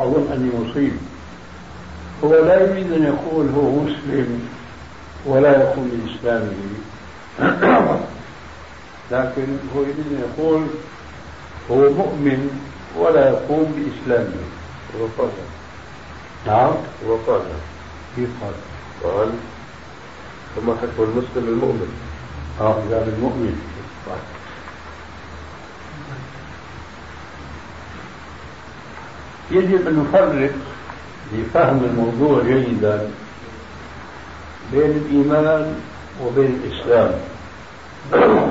أظن أني مصيب هو لا يريد أن يقول هو مسلم ولا يقوم بإسلامه لكن هو يريد أن يقول هو مؤمن ولا يقوم بإسلامه. وقال نعم. وقال كيف قال؟ قال ثم حكم المسلم المؤمن. آه قال المؤمن يجب أن نفرق لفهم الموضوع جيدا بين الإيمان وبين الإسلام.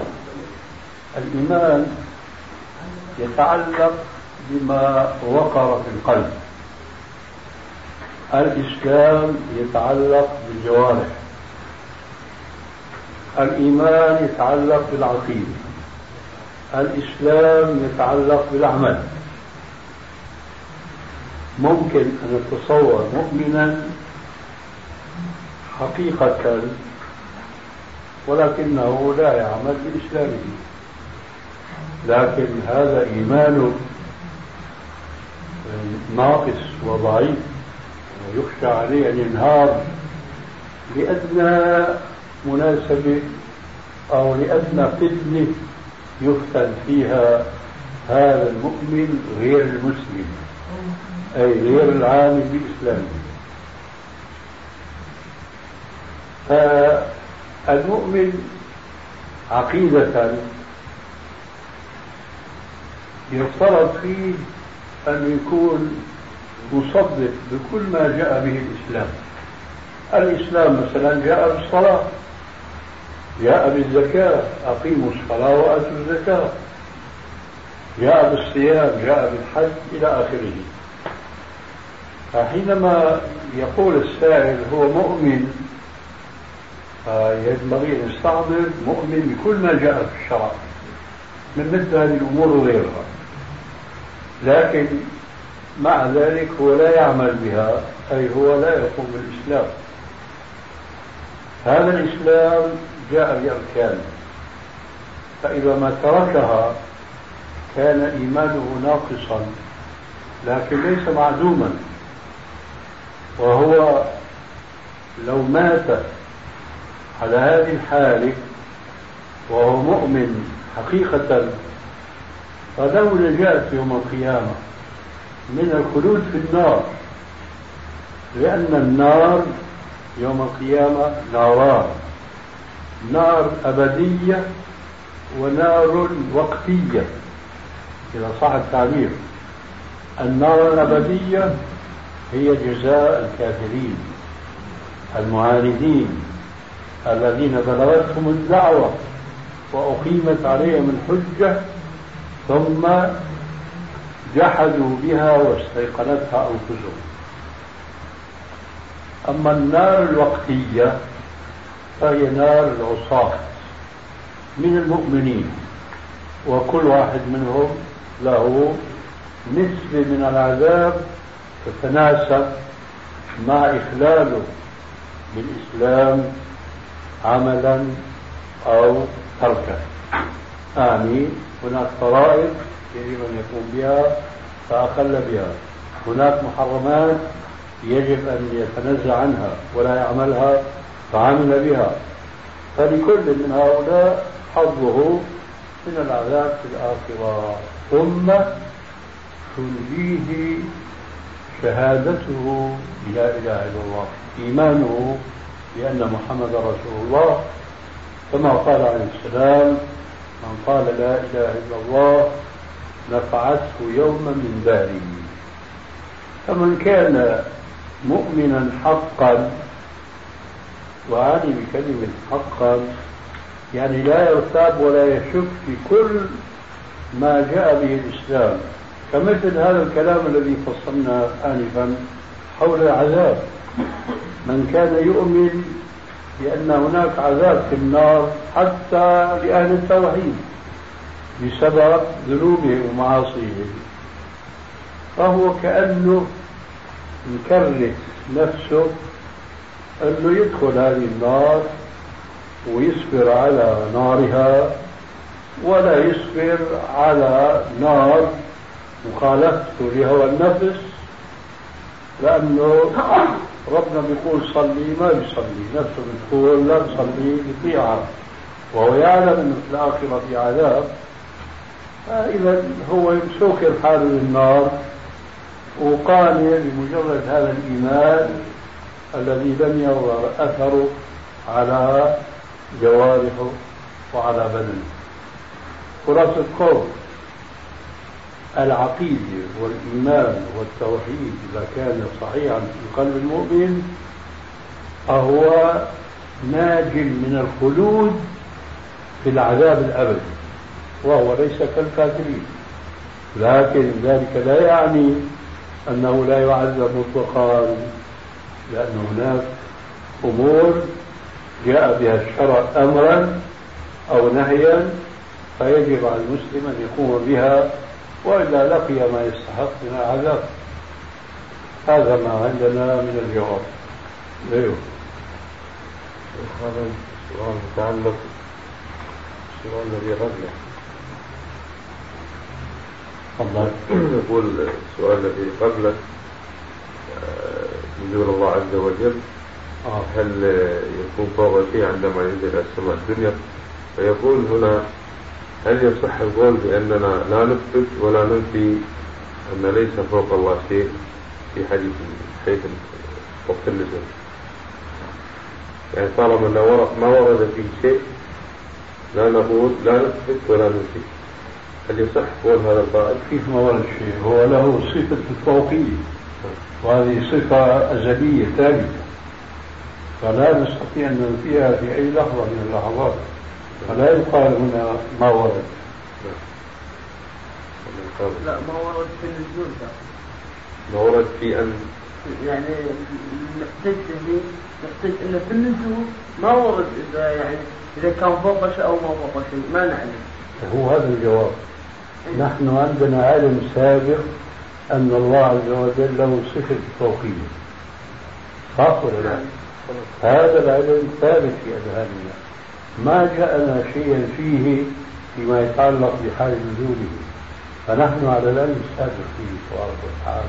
الإيمان يتعلق بما وقر في القلب. الإسلام يتعلق بالجوارح. الإيمان يتعلق بالعقيدة. الإسلام يتعلق بالعمل. ممكن أن نتصور مؤمنا حقيقة ولكنه لا يعمل بإسلامه. لكن هذا إيمانه ناقص وضعيف ويخشى عليه أن ينهار لأدنى مناسبة أو لأدنى فتنة يفتن فيها هذا المؤمن غير المسلم. أي غير العامل بإسلامه فالمؤمن عقيدة يفترض فيه أن يكون مصدق بكل ما جاء به الإسلام. الإسلام مثلا جاء بالصلاة جاء بالزكاة أقيموا الصلاة وآتوا الزكاة. جاء بالصيام جاء بالحج إلى آخره. فحينما يقول السائل هو مؤمن فينبغي أن يستعمل مؤمن بكل ما جاء في الشرع من مثل هذه الأمور وغيرها. لكن مع ذلك هو لا يعمل بها أي هو لا يقوم بالإسلام. هذا الإسلام جاء بأركان. فإذا ما تركها كان إيمانه ناقصا لكن ليس معدوما. وهو لو مات على هذه الحالة وهو مؤمن حقيقة فله نجاة يوم القيامة من الخلود في النار لأن النار يوم القيامة ناران نار أبدية ونار وقتية. إذا صح التعبير النار الأبدية هي جزاء الكافرين المعاندين الذين بلغتهم الدعوة وأقيمت عليهم الحجة ثم جحدوا بها واستيقنتها أنفسهم. أما النار الوقتية فهي نار العصاة من المؤمنين وكل واحد منهم له نسبة من العذاب تتناسب مع إخلاله بالإسلام عملا أو تركا. أعني هناك فرائض يجب أن يقوم بها فأقل بها. هناك محرمات يجب أن يتنزه عنها ولا يعملها فعمل بها. فلكل من هؤلاء حظه من العذاب في الآخرة. ثم تنجيه شهادته لا إله إلا الله إيمانه بأن محمد رسول الله. كما قال عليه السلام من قال لا إله إلا الله نفعته يوما من داره. فمن كان مؤمنا حقا وأعني بكلمة حقا يعني لا يرتاب ولا يشك في كل ما جاء به الإسلام. كمثل هذا الكلام الذي فصلنا آنفا حول العذاب من كان يؤمن بأن هناك عذاب في النار حتى لأهل التوحيد بسبب ذنوبهم ومعاصيهم فهو كأنه يكرس نفسه أنه يدخل هذه النار ويصبر على نارها ولا يصبر على نار مخالفته لهوى النفس لأنه ربنا بيقول صلي ما بيصلي. نفسه بتقول لا تصلي يطيعها وهو يعلم أنه في الآخرة في عذاب. فإذا هو سوكر حاله للنار وقانع بمجرد هذا الإيمان الذي لم يظهر أثره على جوارحه وعلى بدنه. خلاصة القول العقيدة والإيمان والتوحيد إذا كان صحيحا في قلب المؤمن فهو ناج من الخلود في العذاب الأبدي وهو ليس كالكافرين. لكن ذلك لا يعني أنه لا يعذب مطلقا لأن هناك أمور جاء بها الشرع أمرا أو نهيا فيجب على المسلم أن يقوم بها وإلا لقي ما يستحق من العذاب هذا ما عندنا من الجواب. أيوه. هذا سؤال متعلق السؤال الذي قبله. تفضل يقول السؤال الذي قبله نزول آه، الله عز وجل آه. هل يكون فوق شيء عندما ينزل السماء الدنيا؟ فيقول هنا هل يصح القول بأننا لا نثبت ولا ننفي أن ليس فوق الله شيء في حديث حيث وقت النزول؟ يعني طالما ما ورد فيه شيء لا نقول لا نثبت ولا ننفي. هل يصح قول هذا القائل؟ كيف ما ورد شيء؟ هو له صفة الفوقية وهذه صفة أزلية ثابتة فلا نستطيع أن ننفيها في أي لحظة من اللحظات. فلا يقال هنا ما ورد لا ما ورد في النزول ما ورد في أن يعني نحتج به نحتج أنه في النزول ما ورد إذا يعني إذا كان فوق شيء أو ما فوق شيء ما نعلم هو هذا الجواب إيه. نحن عندنا علم سابق أن الله عز وجل له صفة فوقية صح ولا لا؟ نعم. هذا العلم ثابت في أذهاننا ما جاءنا شيئا فيه فيما يتعلق بحال نزوله فنحن على العلم السابق فيه تبارك وتعالى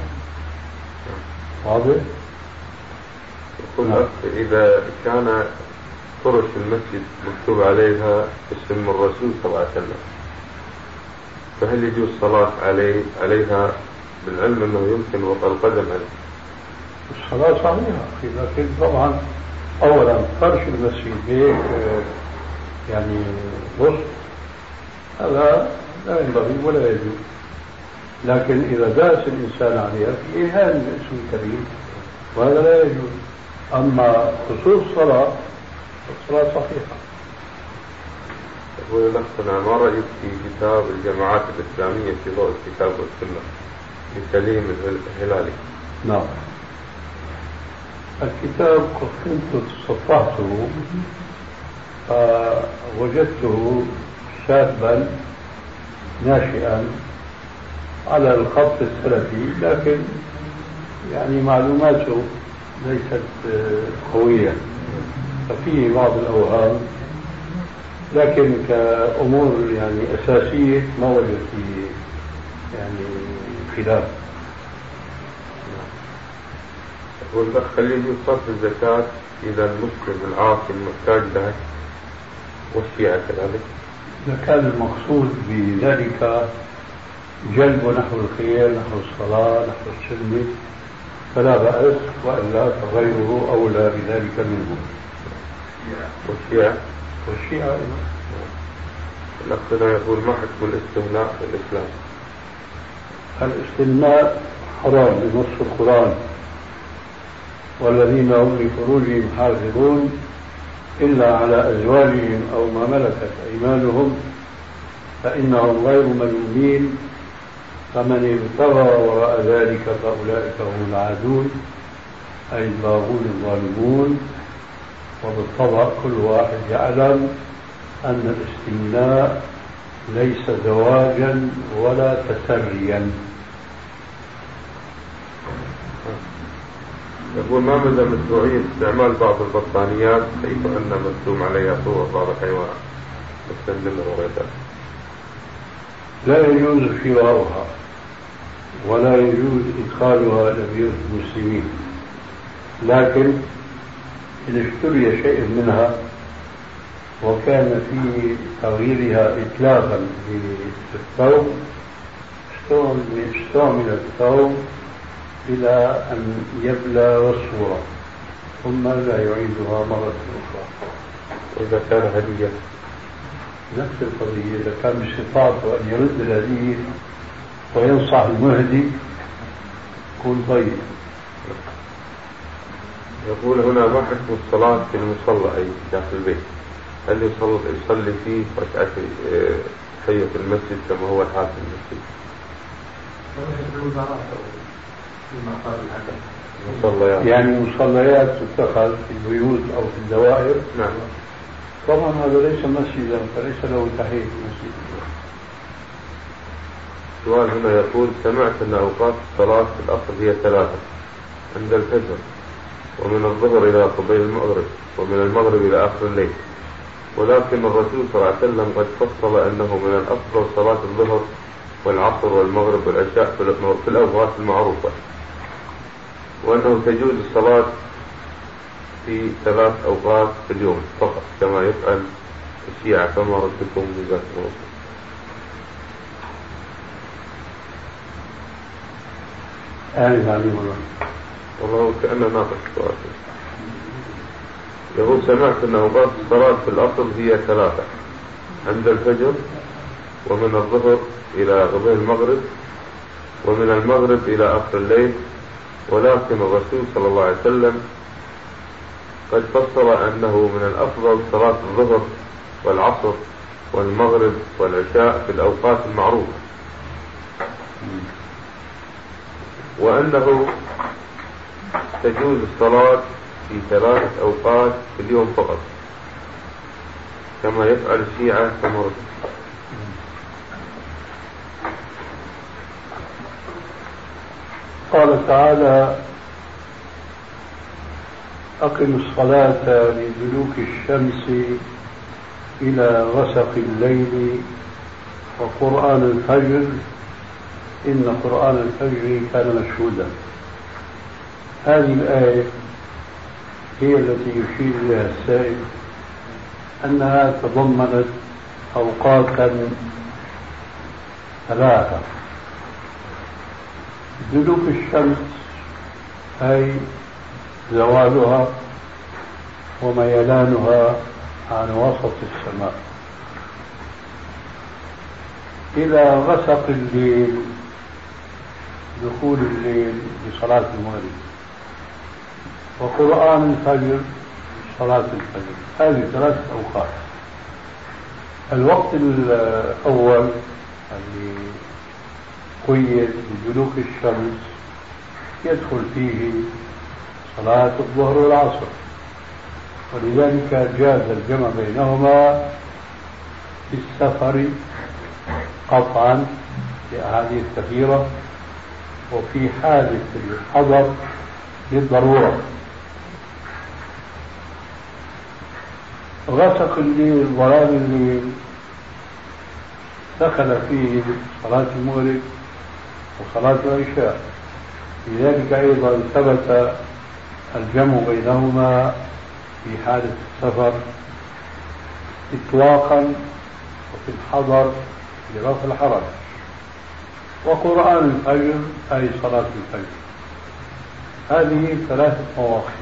واضح؟ يقول نعم. إذا كان فرش المسجد مكتوب عليها اسم الرسول صلى الله عليه وسلم فهل يجوز الصلاة عليه عليها بالعلم أنه يمكن وضع القدم عليه؟ الصلاة صحيحة لكن طبعا أولا فرش المسجد هيك يعني بص هذا لا ينبغي ولا يجوز. لكن إذا داس الإنسان عليها في إيهان الاسم الكريم؟ وهذا لا يجوز. أما خصوص الصلاة الصلاة صحيحة. يقول نفسنا ما رأيك في كتاب الجماعات الإسلامية في ضوء الكتاب والسنة؟ لسليم الهلالي نعم. الكتاب كنت تصفحته فوجدته شابا ناشئا على الخط السلفي لكن يعني معلوماته ليست قوية. ففيه بعض الأوهام لكن كأمور يعني أساسية ما وجد فيه يعني خلاف. والأخ خليل يصرف الزكاة إذا المسلم العاصي المحتاج لها. والشيعة كذلك. إذا كان المقصود بذلك جلب نحو الخير نحو الصلاة نحو السلم فلا بأس وإلا فغيره أولى بذلك منه. والشيعة والشيعة الأخ يقول ما حكم الاستمناء في الإسلام؟ الاستمناء حرام بنص القرآن. والذين هم لفروجهم حافظون إلا على أزواجهم أو ما ملكت أيمانهم فإنهم غير ملومين فمن ابتغى وراء ذلك فأولئك هم العادون أي الباغون الظالمون. وبالطبع كل واحد يعلم أن الاستمناء ليس زواجا ولا تسريا. يقول ما مدى مشروعية استعمال بعض البطانيات كيف أن مرسوم عليها صور بعض الحيوانات؟ مثل النمر وغير لا يجوز شراؤها ولا يجوز إدخالها إلى بيوت المسلمين لكن إذا اشتري شيء منها وكان في تغييرها إتلافا للثوب استعمل الثوب إلى أن يبلى والصورة ثم لا يعيدها مرة أخرى. إذا كان هدية. نفس القضية إذا كان بصفاته أن يرد الهدية وينصح المهدي يكون طيب. يقول هنا ما حكم الصلاة في المصلى أي داخل البيت هل يصلي, يصلي فيه ركعة تحية آه، المسجد كما هو الحال في المسجد؟ مصليات. يعني مصليات تتخذ في البيوت أو في الدوائر. نعم. طبعا هذا ليس مسجدا فليس له تحية مسجد السؤال هنا يقول سمعت أن أوقات الصلاة في الاصل هي ثلاثة عند الفجر ومن الظهر إلى قبيل المغرب ومن المغرب إلى آخر الليل. ولكن الرسول صلى الله عليه وسلم قد فصل أنه من الأفضل صلاة الظهر والعصر والمغرب والعشاء في الأوقات المعروفة. وأنه تجوز الصلاة في ثلاث أوقات في اليوم فقط كما يفعل الشيعة. فما ردكم جزاكم الله عليه والله والله كأنه ناقص السؤال يقول سمعت أن أوقات الصلاة في الأصل هي ثلاثة عند الفجر ومن الظهر إلى قبيل المغرب ومن المغرب إلى آخر الليل ولكن الرسول صلى الله عليه وسلم قد فسر أنه من الأفضل صلاة الظهر والعصر والمغرب والعشاء في الأوقات المعروفة. وأنه تجوز الصلاة في ثلاثة أوقات في اليوم فقط كما يفعل الشيعة كما قال تعالى أقم الصلاة لدلوك الشمس إلى غسق الليل وقرآن الفجر إن قرآن الفجر كان مشهودا. هذه الآية هي التي يشير إليها السائل أنها تضمنت أوقاتا ثلاثة. دلوك الشمس أي زوالها وميلانها عن وسط السماء. إلى غسق الليل دخول الليل بصلاة المغرب. وقرآن الفجر صلاة الفجر. هذه ثلاثة أوقات. الوقت الأول اللي قيد بدلوك الشمس يدخل فيه صلاة الظهر والعصر. ولذلك جاز الجمع بينهما في السفر قطعا في أحاديث كثيرة وفي حالة الحضر للضرورة. غسق الليل ظلام الليل دخل فيه صلاة المغرب. وصلاة العشاء. لذلك أيضا ثبت الجمع بينهما في حالة السفر إطلاقا وفي الحضر لرفع الحرج. وقرآن الفجر أي صلاة الفجر. هذه ثلاثة مواقف.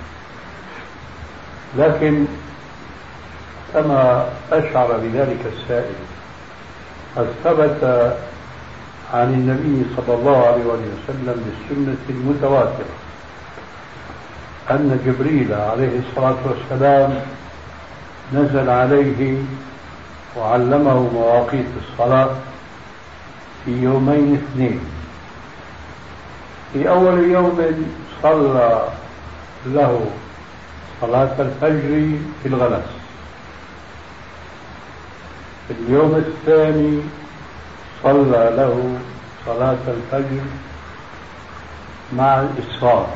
لكن كما أشعر بذلك السائل قد ثبت عن النبي صلى الله عليه وسلم بالسنة المتواترة. أن جبريل عليه الصلاة والسلام نزل عليه وعلمه مواقيت الصلاة في يومين اثنين. في أول يوم صلى له صلاة الفجر في الغلس في اليوم الثاني صلى له صلاة الفجر مع الإسفار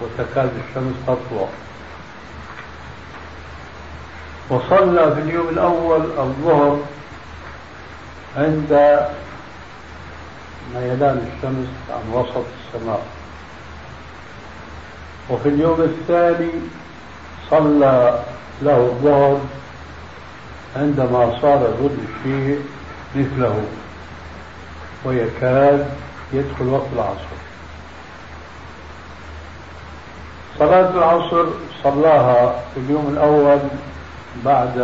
وتكاد الشمس تطلع. وصلى في اليوم الأول الظهر عند ميلان الشمس عن وسط السماء. وفي اليوم الثاني صلى له الظهر عندما صار ظل الشيء مثله. ويكاد يدخل وقت العصر. صلاة العصر صلاها في اليوم الأول بعد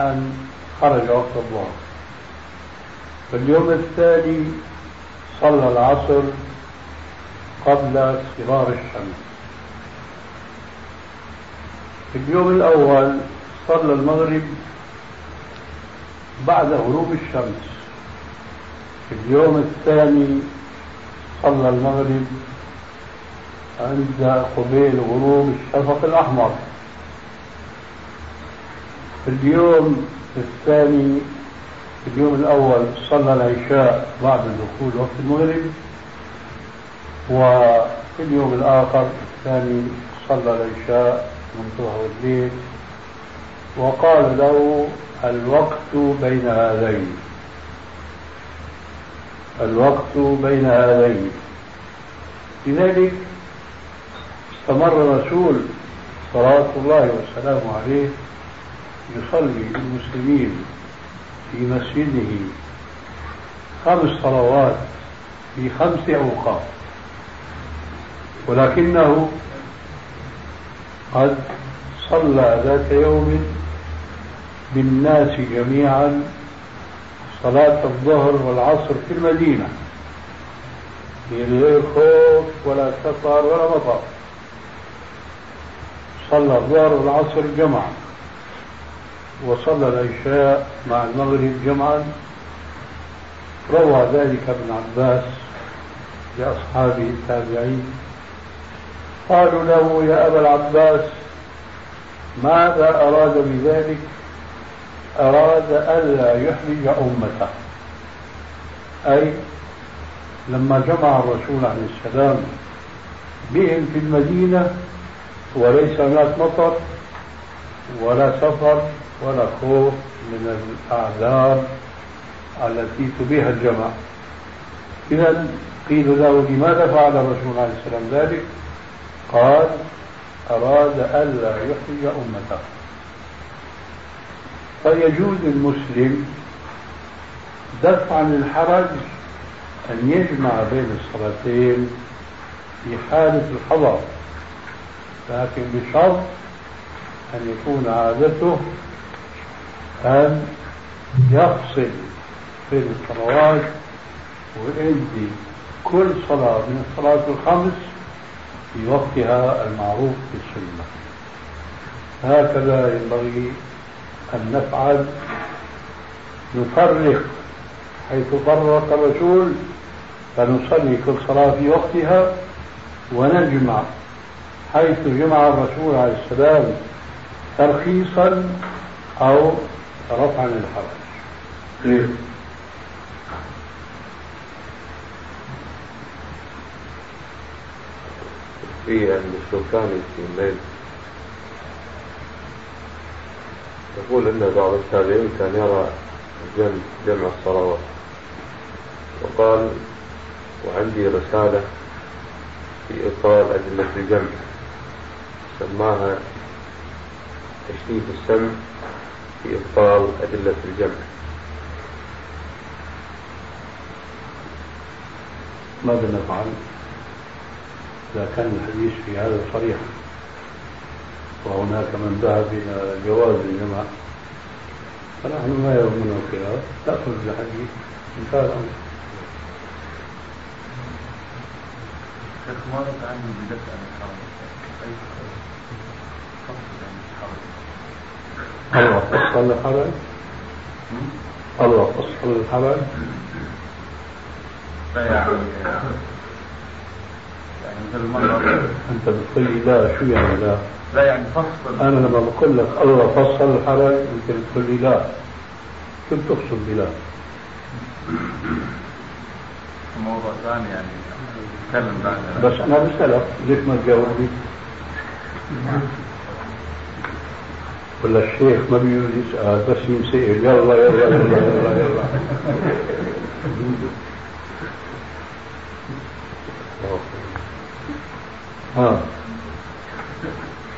أن خرج وقت الظهر. في اليوم الثاني صلى العصر قبل اصفرار الشمس. في اليوم الأول صلى المغرب بعد غروب الشمس. في اليوم الثاني صلى المغرب عند قبيل غروب الشفق الأحمر. في اليوم الثاني في اليوم الأول صلى العشاء بعد دخول وقت المغرب وفي اليوم الآخر الثاني صلى العشاء منتصف الليل وقال له الوقت بين هذين. الوقت بين هذين. لذلك استمر الرسول صلوات الله وسلامه عليه يصلي بالمسلمين في مسجده خمس صلوات في خمس أوقات. ولكنه قد صلى ذات يوم بالناس جميعا صلاة الظهر والعصر في المدينة. من غير خوف ولا سفر ولا مطر. صلى الظهر والعصر جمعا. وصلى العشاء مع المغرب جمعا. روى ذلك ابن عباس لأصحابه التابعين. قالوا له يا أبا العباس ماذا أراد بذلك؟ أراد ألا يحرج أمته. أي لما جمع الرسول عليه السلام بهم في المدينة وليس هناك مطر ولا سفر ولا خوف من الأعذار التي تبيها الجمع إذا قيل له لماذا فعل الرسول عليه السلام ذلك؟ قال أراد ألا يحرج أمته. فيجوز المسلم دفعا للحرج أن يجمع بين الصلاتين في حالة الحضر لكن بشرط أن يكون عادته أن يفصل بين الصلوات ويؤدي كل صلاة من الصلاة الخمس في وقتها المعروف في السنة هكذا ينبغي أن نفعل نفرق حيث فرق الرسول فنصلي كل صلاة في وقتها ونجمع حيث جمع الرسول عليه السلام ترخيصا أو رفعا للحرج. في الشوكاني في الليل يقول إن بعض التابعين كان يرى جمع الصلوات. وقال وعندي رسالة في إبطال أدلة الجمع سماها تشريف السمع في إبطال أدلة الجمع. ماذا نفعل؟ إذا كان الحديث في هذا صريح وهناك من ذهب إلى جواز الجمع فنحن ما يهمنا الخلاف تأخذ بالحديث انتهى الأمر شيخ ما عنه بدفع الحرج فصل الله فصل الحرج الله فصل الحرج لا يعني يعني مثل مرة أنت بتقول لي لا شو يعني لا؟ لا يعني فصل. أنا لما بقول لك الله فصل الحرج أنت بتقول لي لا. كيف تقصد بلا؟ موضوع ثاني يعني. نتكلم بعد. بس أنا بسألك ليش ما تجاوبني؟ ولا الشيخ ما بيقول يسأل بس ينسأل يلا يلا يلا يلا يلا. ها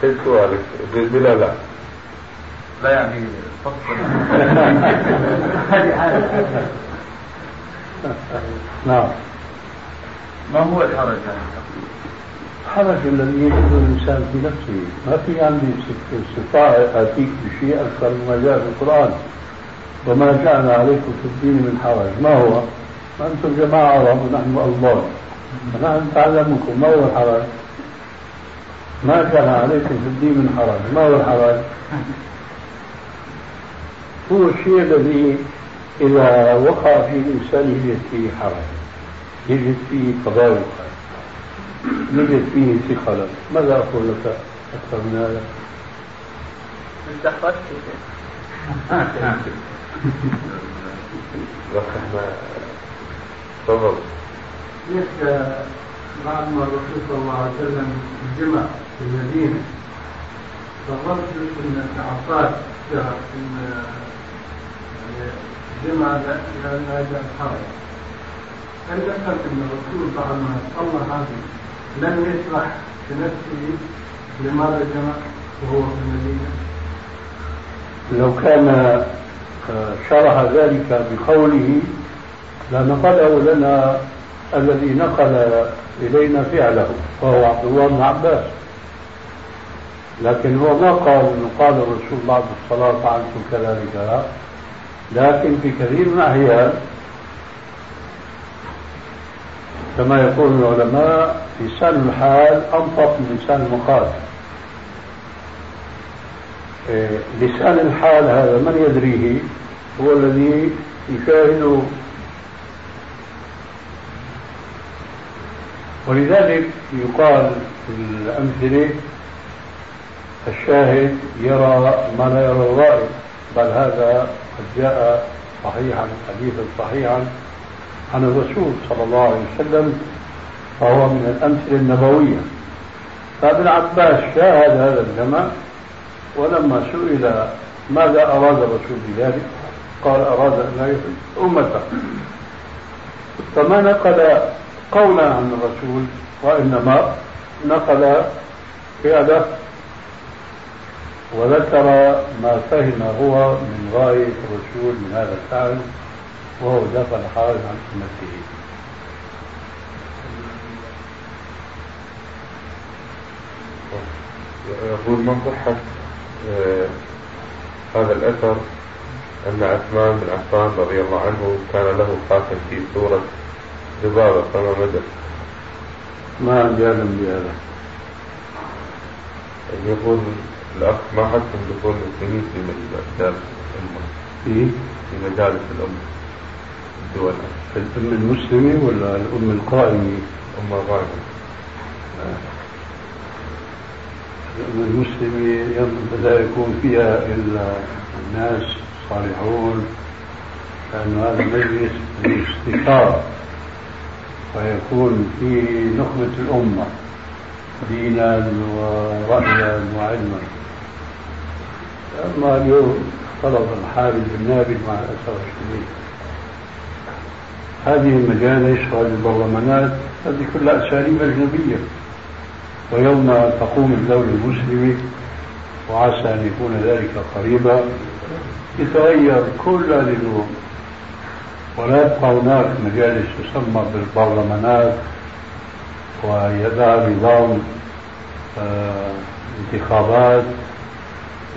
إيش سؤالك؟ بلا لا لا يعني نعم ما هو الحرج يعني؟ الحرج الذي يجده الإنسان في نفسه، ما في عندي استطاعة اتيك بشيء أكثر مما جاء في القرآن. وما جعل عليكم في الدين من حرج، ما هو؟ أنتم جماعة ونحن الله. فنحن نتعلم منكم، ما هو الحرج؟ ما كان عليكم في الدين من حرج، ما هو الحرج؟ هو الشيء الذي إذا وقع في الإنسان يجد فيه حرج. يجد فيه تضايق. يجد فيه ثقلا ماذا أقول لك أكثر من هذا؟ استخرجت. تفضل. بعد ما الرسول صلى الله عليه وسلم جمع في المدينة فظلت ان عباس جمع هذا الحرج هل ذكرت أن الرسول بعد ما صلى هذه لم يشرح بنفسه لماذا جمع وهو في المدينة؟ لو كان آه، شرح ذلك بقوله لنقله لنا الذي نقل إلينا فعله وهو عبد الله بن عباس. لكن هو ما قال إنه قال الرسول بعد الصلاة فعلت كذلك. لكن في كثير من الأحيان كما يقول العلماء لسان الحال أنطق من لسان المقال إيه، لسان الحال هذا من يدريه؟ هو الذي يشاهده ولذلك يقال في الأمثلة الشاهد يرى ما لا يرى الرائد بل هذا قد جاء صحيحا حديثا صحيحا عن الرسول صلى الله عليه وسلم فهو من الأمثلة النبوية. فابن عباس شاهد هذا الجمع ولما سئل ماذا أراد الرسول بذلك قال أراد أن يحب أمته. فما نقل قولا عن الرسول وإنما نقل فعله وذكر ما فهم هو من غاية الرسول من هذا الفعل وهو دفع الحرج عن أمته يقول من صحة آه هذا الأثر أن عثمان بن عفان رضي الله عنه كان له خاتم في سورة ذبابة فما مدى ما عندي علم بهذا يقول الأخ ما حكم دخول المسلمين في مجالس الأمة؟ في؟ في مجالس الأمة الدول. الأم المسلمة ولا الأم القائمة؟ الأمة القائمة الأمة المسلمة لا يكون فيها إلا الناس الصالحون لأن هذا مجلس للاستشارة ويكون فيه نخبة الأمة دينا ورأيا وعلما. أما اليوم طلب الحال النابل مع الأسف الشديد. هذه المجالس وهذه البرلمانات هذه كلها أساليب أجنبية. ويوم تقوم الدولة المسلمة وعسى أن يكون ذلك قريبا يتغير كل هذه الأمور. ولا يبقى هناك مجالس تسمى بالبرلمانات ويدعى نظام آه انتخابات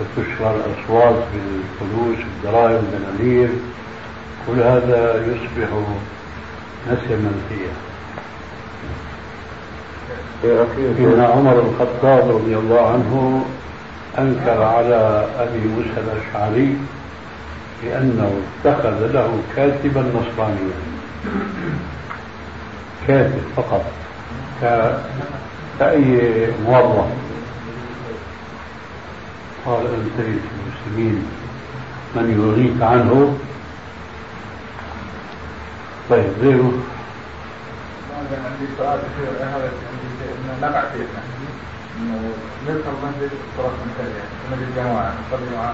وتشرى الأصوات بالفلوس بالدراهم بالدنانير كل هذا يصبح نسيا منسيا إن عمر الخطاب رضي الله عنه أنكر على أبي موسى الأشعري لأنه اتخذ له كاتبا نصرانيا. كاتب فقط كأي موظف. قال أنت المسلمين من يغنيك عنه؟ طيب غيره عندي سؤال هذا نبع فينا إنه ندخل مسجد صلاة منتهية مسجد جماعة نصلي مع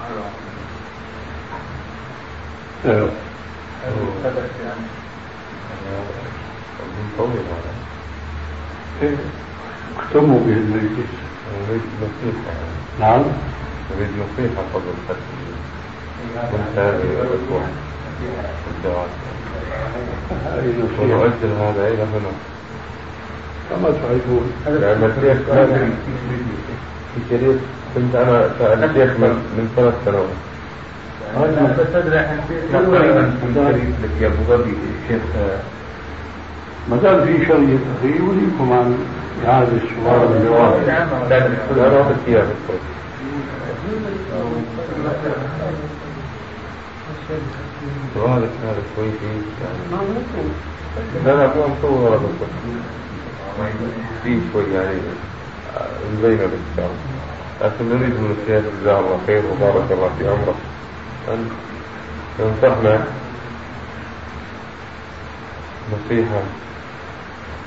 اختموا به المجلس نريد نصيحة نعم. نريد نصيحة قبل ختم من هذه الأسبوع الدعاء هذه نصيحة ونؤجل هذا إلى هنا كما تحبون لأن الشيخ في شريط كنت أنا سأل الشيخ من ثلاث سنوات تدري في يا أبو ظبي الشيخ ما دام في شريط أخي يوليكم عن إعادة السؤال. والجواب لا لا أخذ إياه بالصوت سؤالك هذا كويس يعني. لا لا مو مصور هذا في شوي يعني مبينة بالكتاب لكن نريد من الشيخ جزاه الله خير وبارك الله في عمره. أن ينصحنا نصيحة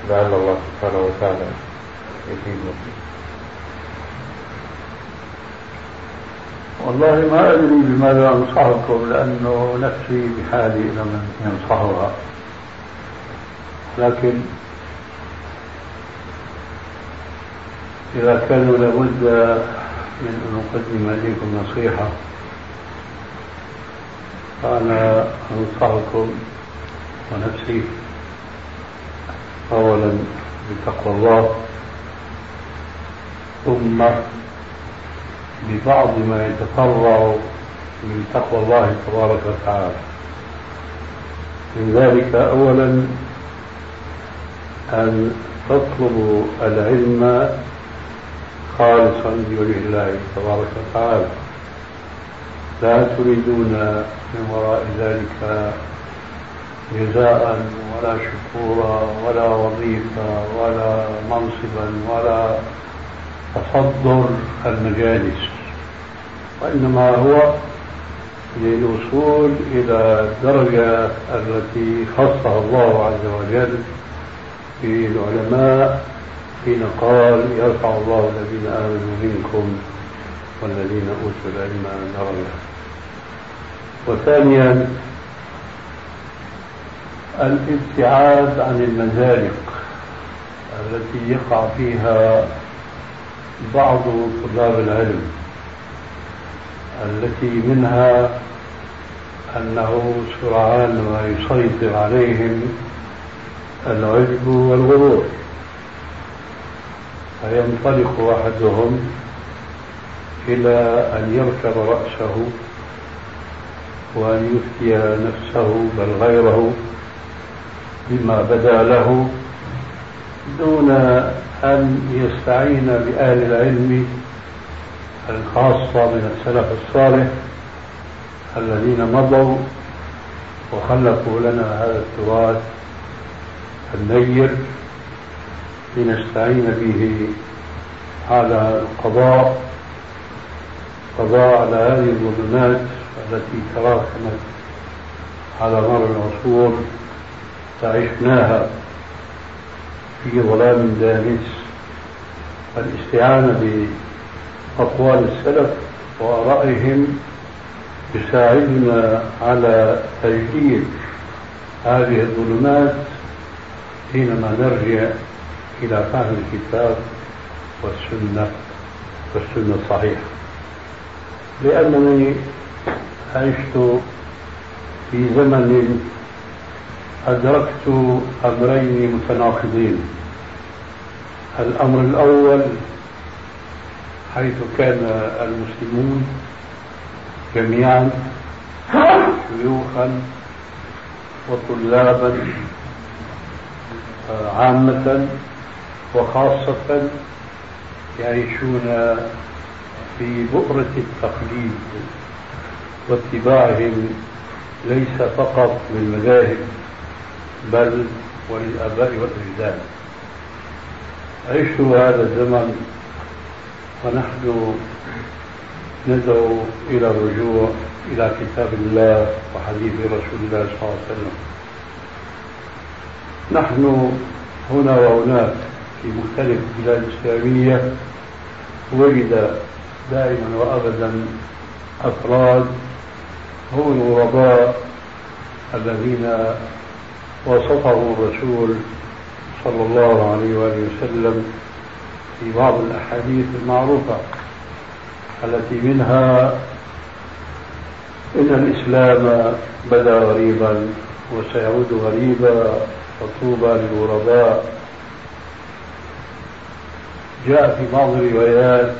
لعل الله سبحانه وتعالى يفيدنا والله ما أدري بماذا أنصحكم لأنه نفسي بحالي إلى من ينصحها. لكن إذا كان لابد من أن أقدم إليكم نصيحة فأنا أنصحكم ونفسي أولا بتقوى الله ثم ببعض ما يتفرع من تقوى الله تبارك وتعالى. من ذلك أولا أن تطلبوا العلم خالصا لوجه الله تبارك وتعالى. لا تريدون من وراء ذلك جزاء ولا شكورا ولا وظيفة ولا منصبا ولا تصدر المجالس وإنما هو للوصول إلى الدرجة التي خصها الله عز وجل بالعلماء حين قال يرفع الله الذين آمنوا منكم والذين أوتوا العلم درجة وثانيا الابتعاد عن المزالق التي يقع فيها بعض طلاب العلم التي منها أنه سرعان ما يسيطر عليهم العجب والغرور. فينطلق أحدهم إلى أن يركب رأسه وأن يفتي نفسه بل غيره بما بدا له دون أن يستعين بأهل العلم الخاصة من السلف الصالح الذين مضوا وخلقوا لنا هذا التراث النير لنستعين به على القضاء قضاء على هذه الظلمات. التي تراكمت على مر العصور فعشناها في ظلام دامس الاستعانة بأقوال السلف وآرائهم يساعدنا على تجديد هذه الظلمات حينما نرجع إلى فهم الكتاب والسنة والسنة الصحيحة. لأنني عشت في زمن أدركت أمرين متناقضين. الأمر الأول حيث كان المسلمون جميعا شيوخا وطلابا عامة وخاصة يعيشون في بؤرة التقليد. واتباعهم ليس فقط للمذاهب بل وللآباء والأجداد. عشت هذا الزمن ونحن ندعو إلى الرجوع إلى كتاب الله وحديث رسول الله صلى الله عليه وسلم. نحن هنا وهناك في مختلف البلاد الإسلامية وجد دائما وأبدا أفراد هم الغرباء الذين وصفه الرسول صلى الله عليه وآله وسلم في بعض الأحاديث المعروفة التي منها إن الإسلام بدا غريبا وسيعود غريبا فطوبى للغرباء جاء في بعض الروايات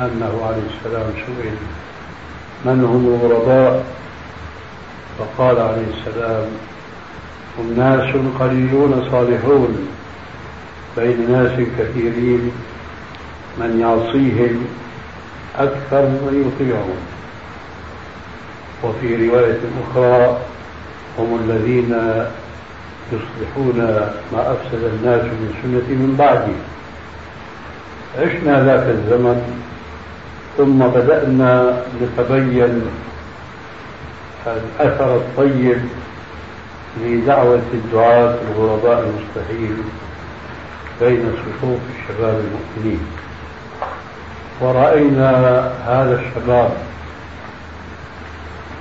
أنه عليه السلام سئل من هم الغرباء؟ فقال عليه السلام هم ناس قليلون صالحون بين ناس كثيرين من يعصيهم أكثر من يطيعهم. وفي رواية أخرى هم الذين يصلحون ما أفسد الناس من سنة من بعدي. عشنا ذاك الزمن ثم بدأنا نتبين الأثر الطيب لدعوة الدعاة الغرباء المستحيل بين صفوف الشباب المؤمنين. ورأينا هذا الشباب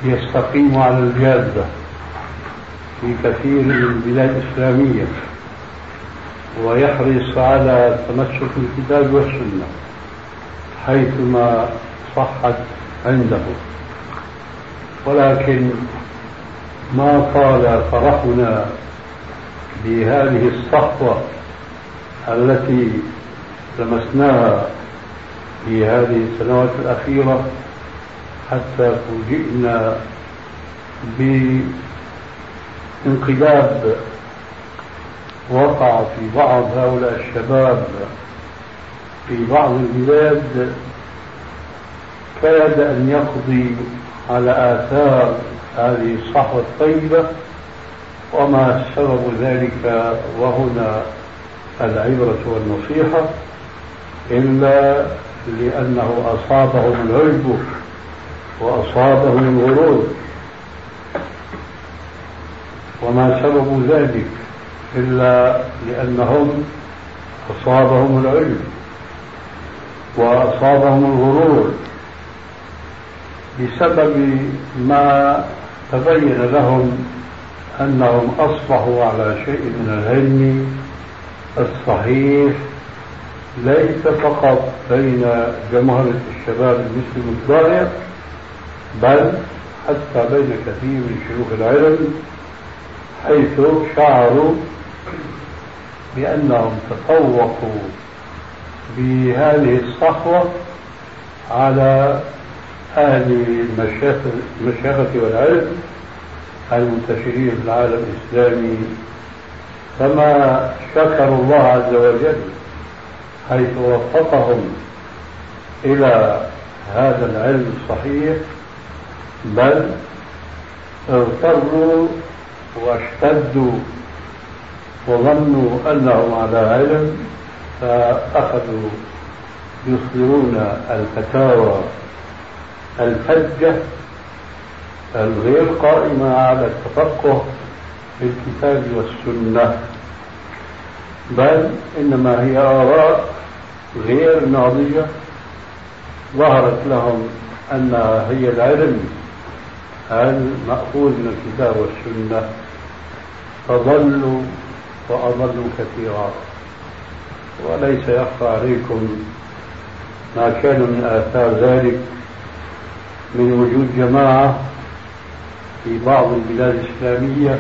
يستقيم على الجادة في كثير من البلاد الإسلامية ويحرص على تمسك الكتاب والسنة. حيثما صحت عنده. ولكن ما طال فرحنا بهذه الصحوة التي لمسناها في هذه السنوات الأخيرة حتى فوجئنا بانقلاب وقع في بعض هؤلاء الشباب في بعض البلاد كاد أن يقضي على آثار هذه الصحوة الطيبة وما سبب ذلك وهنا العبرة والنصيحة إلا لأنه أصابهم العجب وأصابهم الغرور. وما سبب ذلك إلا لأنهم أصابهم العلم وأصابهم الغرور بسبب ما تبين لهم أنهم أصبحوا على شيء من العلم الصحيح ليس فقط بين جمهرة الشباب المسلم الضائع بل حتى بين كثير من شيوخ العلم حيث شعروا بأنهم تفوقوا بهذه الصحوة على أهل المشيخة والعلم المنتشرين في العالم الإسلامي. كما شكروا الله عز وجل حيث وفقهم إلى هذا العلم الصحيح بل اغتروا واشتدوا وظنوا أنهم على علم فأخذوا يصدرون الفتاوى الفجة الغير قائمة على التفقه في الكتاب والسنة. بل إنما هي آراء غير ناضجة ظهرت لهم أنها هي العلم المأخوذ من الكتاب والسنة. فضلوا وأضلوا كثيرا. وليس يخفى عليكم ما كان من آثار ذلك من وجود جماعة في بعض البلاد الإسلامية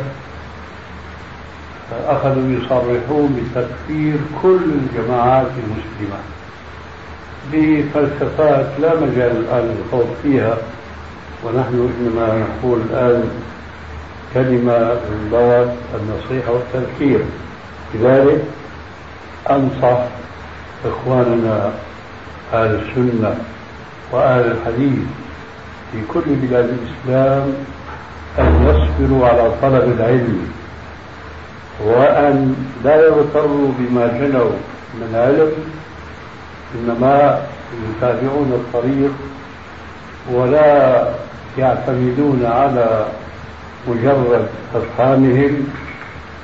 أخذوا يصرحون بتكفير كل الجماعات المسلمة بفلسفات لا مجال الآن للخوض فيها ونحن إنما نقول الآن كلمة من النصيحة والتذكير. لذلك أنصح إخواننا أهل السنة وأهل الحديث في كل بلاد الإسلام أن يصبروا على طلب العلم وأن لا يغتروا بما جنوا من علم إنما يتابعون الطريق ولا يعتمدون على مجرد أفهامهم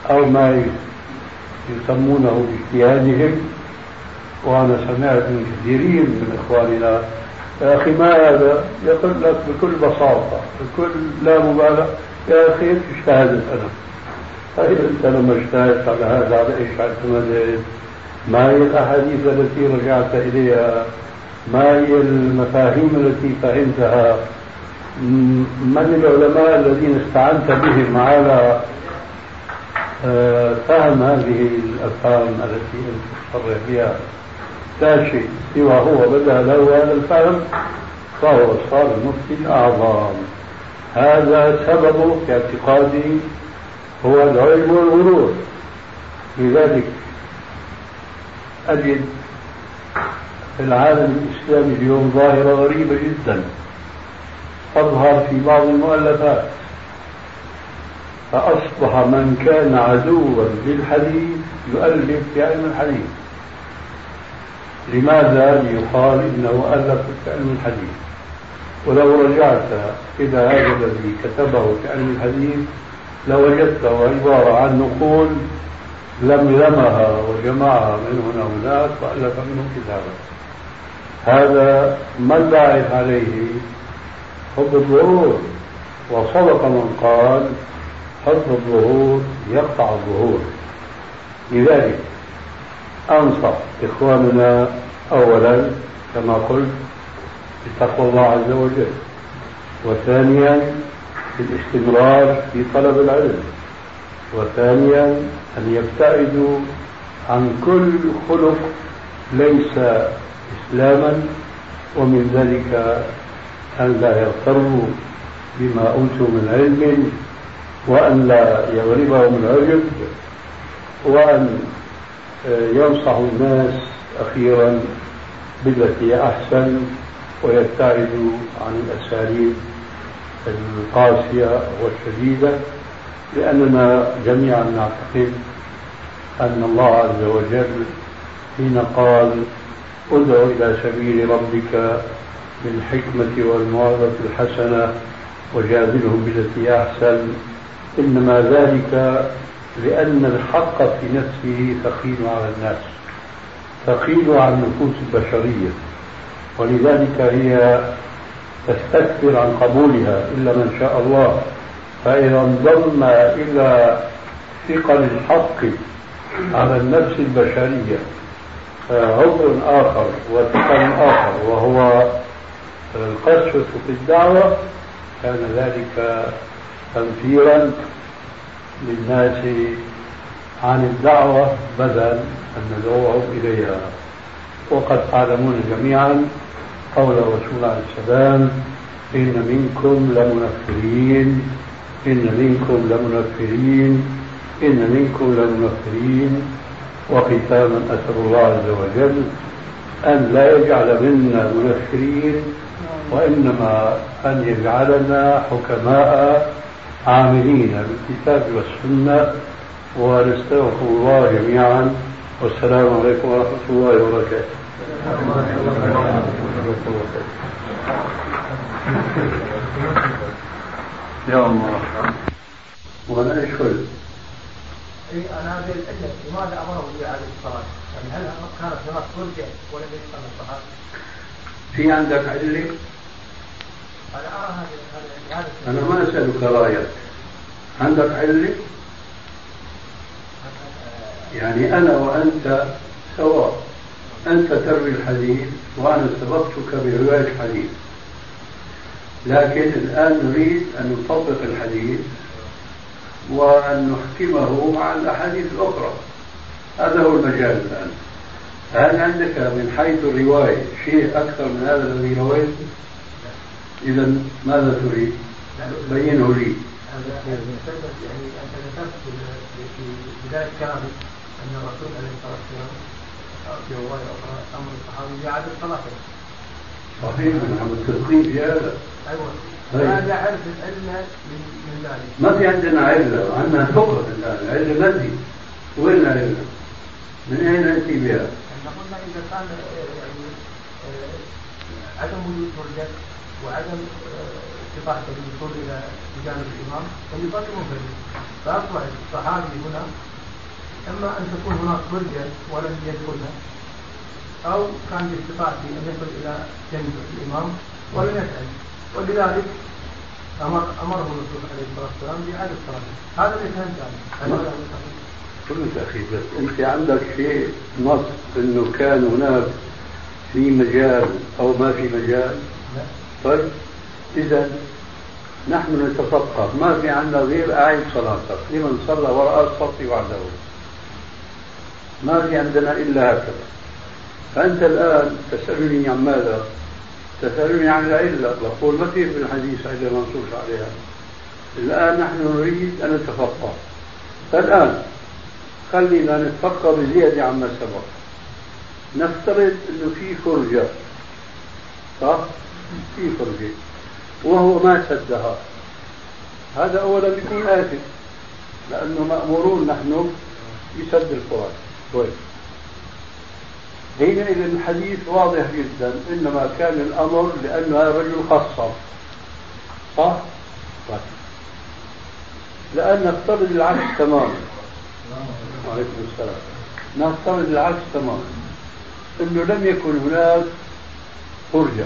أو ما يسمونه باجتهادهم وأنا سمعت من كثيرين من إخواننا يا أخي ما هذا؟ يقول لك بكل بساطة بكل لا مبالغة يا أخي اجتهدت أنا طيب أنت لما اجتهدت على هذا على إيش اعتمدت ما هي الأحاديث التي رجعت إليها؟ ما هي المفاهيم التي فهمتها؟ من العلماء الذين استعنت بهم على فهم هذه الأفهام التي أنت تصرح بها لا شيء سوى هو بدأ له هذا الفهم فهو صار المفتي الأعظم هذا سببه في اعتقادي هو العلم والغرور. لذلك أجد في العالم الإسلامي اليوم ظاهرة غريبة جدا تظهر في بعض المؤلفات. فأصبح من كان عدوا للحديث يؤلف في علم الحديث. لماذا ليقال إنه ألف في علم الحديث؟ ولو رجعت إلى هذا الذي كتبه في علم الحديث لوجدته عبارة عن نقول لملمها وجمعها من هنا وهناك وألف منه كتابا. هذا ما الباعث عليه؟ حب الظهور. وصدق من قال حب الظهور يقطع الظهور. لذلك أنصح إخواننا أولا كما قلت بتقوى الله عز وجل وثانيا بالاستمرار في طلب العلم وثانيا أن يبتعدوا عن كل خلق ليس إسلاما ومن ذلك أن لا يغتروا بما أوتوا من علم وأن لا يغلبهم العجب وأن ينصح الناس أخيرا بالتي أحسن ويبتعدوا عن الأساليب القاسية والشديدة لأننا جميعا نعتقد أن الله عز وجل حين قال ادع إلى سبيل ربك بالحكمة والموعظة الحسنة وجادلهم بالتي أحسن إنما ذلك لأن الحق في نفسه ثقيل على الناس ثقيل على النفوس البشرية. ولذلك هي تستكثر عن قبولها إلا من شاء الله. فإذا انضم إلى ثقل الحق على النفس البشرية عذر آخر وثقل آخر وهو القسوة في الدعوة كان ذلك تنفيرا للناس عن الدعوة بدل أن ندعوهم إليها. وقد تعلمون جميعا قول الرسول عليه السلام إن منكم لمنفرين إن منكم لمنفرين إن منكم لمنفرين. وختاما أسأل الله عز وجل أن لا يجعل منا منفرين وإنما أن يجعلنا حكماء عاملين بالكتاب والسنة ونستغفر الله جميعا والسلام عليكم ورحمة الله وبركاته يا الله وأنا إيش قلت؟ إي أنا هذه العله لماذا أمره باعاده الصلاة؟ يعني هل كانت هناك ترجع ولم يسال الصحابه؟ في عندك عله؟ أنا ما أسألك رأيك. عندك عله؟ يعني أنا وأنت سواء. أنت تروي الحديث وأنا سبقتك برواية الحديث. لكن الآن نريد أن نطبق الحديث وأن نحكمه مع الأحاديث الأخرى هذا هو المجال الآن. هل عندك من حيث الرواية شيء أكثر من هذا الذي رويت؟ إذا ماذا تريد؟ بينه لي. يعني أنت ذكرت في بداية كلامك أن الرسول عليه الصلاة والسلام في رواية أخرى أمر الصحابي بإعادة صلاته. صحيح نحن متفقين في هذا. أيوه هذا عرف العلة من ذلك ما في عندنا علة عندنا فقه الآن علة ما في وين العلة؟ من أين نأتي بها؟ إحنا قلنا إذا كان يعني عدم وجود فرجة وعدم استطاعة الوصول إلى جانب الإمام. فيبقى منفرد فأصبح الصحابي هنا. إما أن تكون هناك فرجة ولم يدخلها أو كان باستطاعته أن يصل إلى جانب الإمام ولم يسأل ولذلك أمر أمره الرسول عليه الصلاة والسلام بإعادة الصلاة. هذا اللي فهمت عنه فهمت أخي بس أنت عندك شيء نص أنه كان هناك في مجال أو ما في مجال؟ طيب إذا نحن نتفقه. ما في عندنا غير أعيد صلاتك لمن صلى وراء الصف وحده. ما في عندنا إلا هكذا. فأنت الآن تسألني عن ماذا؟ تسألني عن العلة. بقول ما في الحديث علة منصوص عليها؟ الآن نحن نريد أن نتفقه. فالآن خلينا نتفقه بزيادة عما سبق. نفترض أنه في فرجة. صح؟ في فرجة وهو ما سدها هذا أولا بيكون آثم لأنه مأمورون نحن بسد الفرج طيب. حينئذ الحديث واضح جدا إنما كان الأمر لأن هذا الرجل خصص صح؟ طيب. لأن نفترض العكس تماما. وعليكم السلام. نفترض العكس تماما. إنه لم يكن هناك فرجة.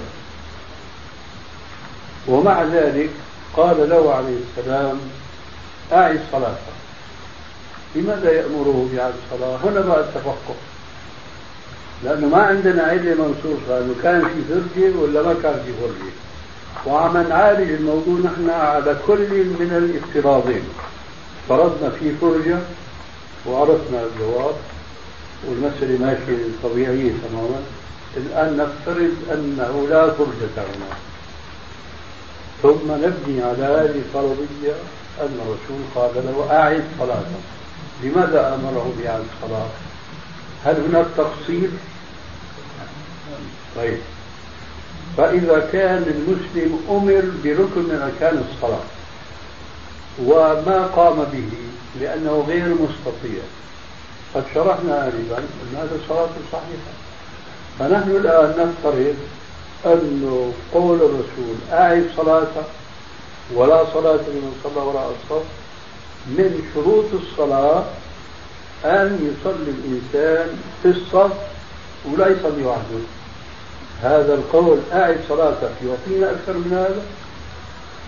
ومع ذلك قال له عليه السلام أعد صلاتك لماذا يأمره بإعادة الصلاة؟ هنا بقى التفقه. لأنه ما عندنا علة منصوصة أنه كان في فرجة ولا ما كان في فرجة. وعم نعالج الموضوع نحن على كل من الافتراضين. فرضنا في فرجة وعرفنا الجواب والمسألة ماشية طبيعية تماما. الآن نفترض أنه لا فرجة هنا. ثم نبني على هذه الفرضية أن الرسول قال له أعد صلاتك لماذا أمره بإعادة الصلاة؟ هل هناك تقصير؟ طيب فإذا كان المسلم أمر بركن من أركان الصلاة وما قام به لأنه غير مستطيع قد شرحنا آنفا أن هذا صلاة صحيحة فنحن الآن نفترض أنه قول الرسول أعد صلاته ولا صلاة لمن صلى وراء الصف من شروط الصلاة أن يصلي الإنسان في الصف ولا يصلي وحده. هذا القول أعد صلاتك يعطينا أكثر من هذا؟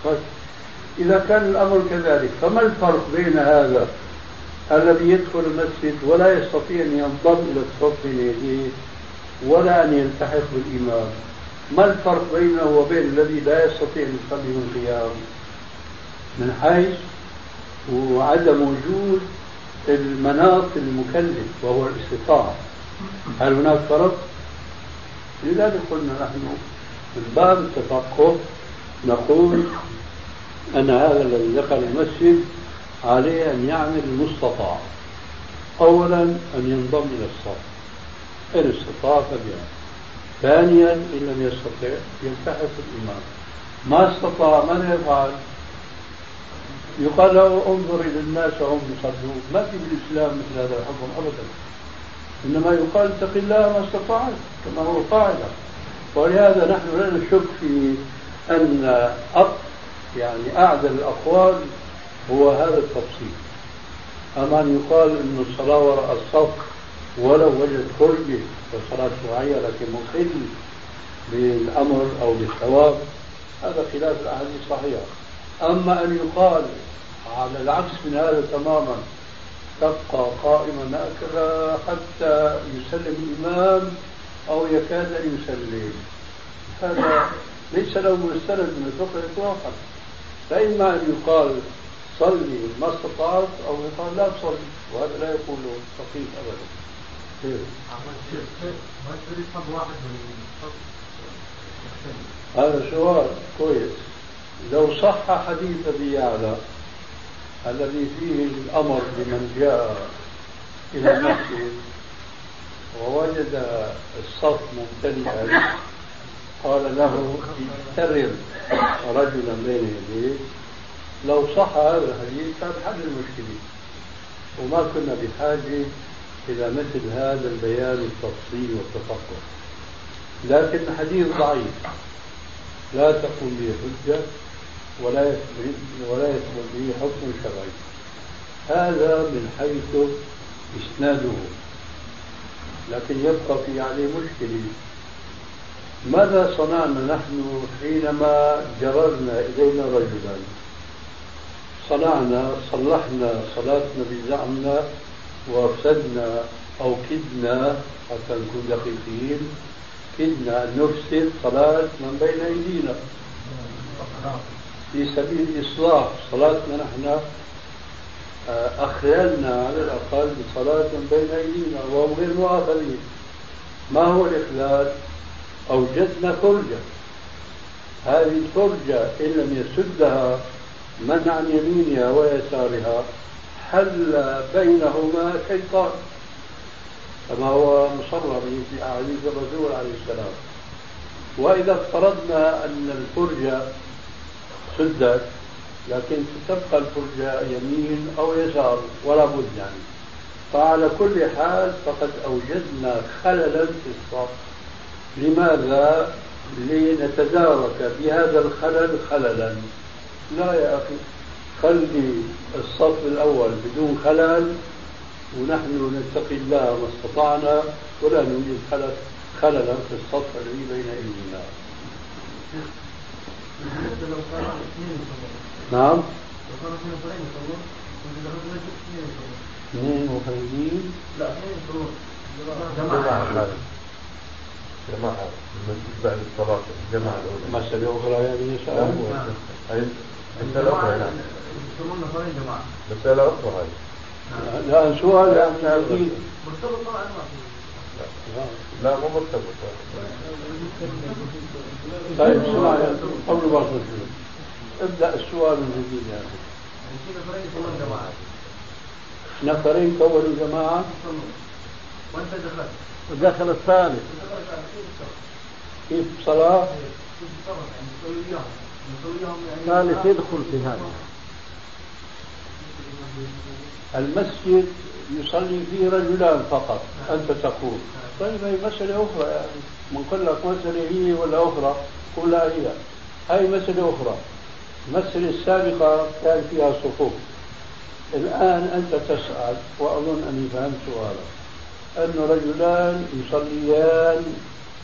بس إذا كان الأمر كذلك فما الفرق بين هذا الذي يدخل المسجد ولا يستطيع أن ينضم إلى الصف بين يديه ولا أن يلتحق بالإمام؟ ما الفرق بينه وبين الذي لا يستطيع أن يصلي من قيام من حيث وعدم وجود المناط المكلف وهو الاستطاعة. هل هناك فرق؟ لذلك قلنا نحن من باب التفقه نقول أن هذا الذي دخل المسجد عليه أن يعمل المستطاع. أولا أن ينضم إلى الصف. إن استطاع فليعمل ثانيا إن لم يستطع يلتحق الإمام. ما استطاع من يفعل؟ يقال له انظر إلى الناس وهم يصلون. ما في بالإسلام مثل هذا الحكم أبدا. إنما يقال اتق الله ما استطعت كما هو قاعدة. ولهذا نحن لا نشك في أن أق يعني أعدل الأقوال هو هذا التفصيل. أما أن يقال أن الصلاة وراء الصف ولو وجد فرجة وصلاة لكن مخل بالأمر أو بالثواب هذا خلاف الأحاديث الصحيحة. أما أن يقال على العكس من هذا تماما تبقى قائما هكذا حتى يسلم الإمام أو يكاد أن يسلم. هذا ليس له مستند من الفقه إطلاقا. فإما أن يقال صلي ما استطعت أو يقال لا تصلي وهذا لا يقول فقيه أبدا. هذا سؤال كويس. لو صح حديث أبي يعلى الذي فيه الأمر بمن جاء إلى المسجد ووجد الصف ممتلئا قال له اضطرب رجلا بين يديه. لو صح هذا الحديث كان حل المشكلة. وما كنا بحاجة إلى مثل هذا البيان التفصيل والتفقه. لكن الحديث ضعيف. لا تقوم به حجة ولا ولا يثبت به حكم شرعي. هذا من حيث إسناده. لكن يبقى في عليه مشكلة ماذا صنعنا نحن حينما جررنا إلينا رجلا؟ صنعنا صلحنا صلاتنا بزعمنا وأفسدنا أو كدنا حتى نكون دقيقين كدنا أن نفسد صلاة من بين أيدينا. في سبيل اصلاح صلاتنا نحن آه، اخللنا على الأقل بصلاة من بين أيدينا وهم غير مؤاخذين. ما هو الاخلال؟ أوجدنا فرجة. هذه الفرجة إن لم يسدها من عن يمينها ويسارها. حل بينهما شيطان كما هو مصرح في أحاديث الرسول عليه السلام. وإذا افترضنا أن الفرجة سدت لكن تبقى الفرجة يمين أو يسار ولا بد يعني. فعلى كل حال فقد أوجدنا خللا في الصف. لماذا؟ لنتدارك بهذا الخلل خللا. لا يا أخي. خلي الصف الأول بدون خلل ونحن نتقي الله ما استطعنا ولا نوجد خلل خللا في الصف الذي بين أيدينا نعم اثنين مفردين لا اثنين يصلون جماعة جماعة بعد الصلاة الجماعة الأولى مسألة أخرى يعني أخرى نعم يصلون نفرين جماعة مسألة أخرى هذه لا سؤال يعني مرتبط طبعا ما لا. مو مرتبط طيب سؤال قبل ما ابدأ السؤال من جديد يا يعني في نفرين كونوا جماعة. وانت دخلت. ودخل الثالث. كيف صلاة؟ الثالث يدخل في هذا. المسجد يصلي فيه رجلان فقط أنت تقول. طيب هي مسألة أخرى يعني من لك مسألة هي ولا أخرى؟ قل لا هي. هاي مسألة أخرى. المسألة السابقة كان فيها صفوف. الآن أنت تسأل وأظن أني فهمت سؤالك. أن رجلان يصليان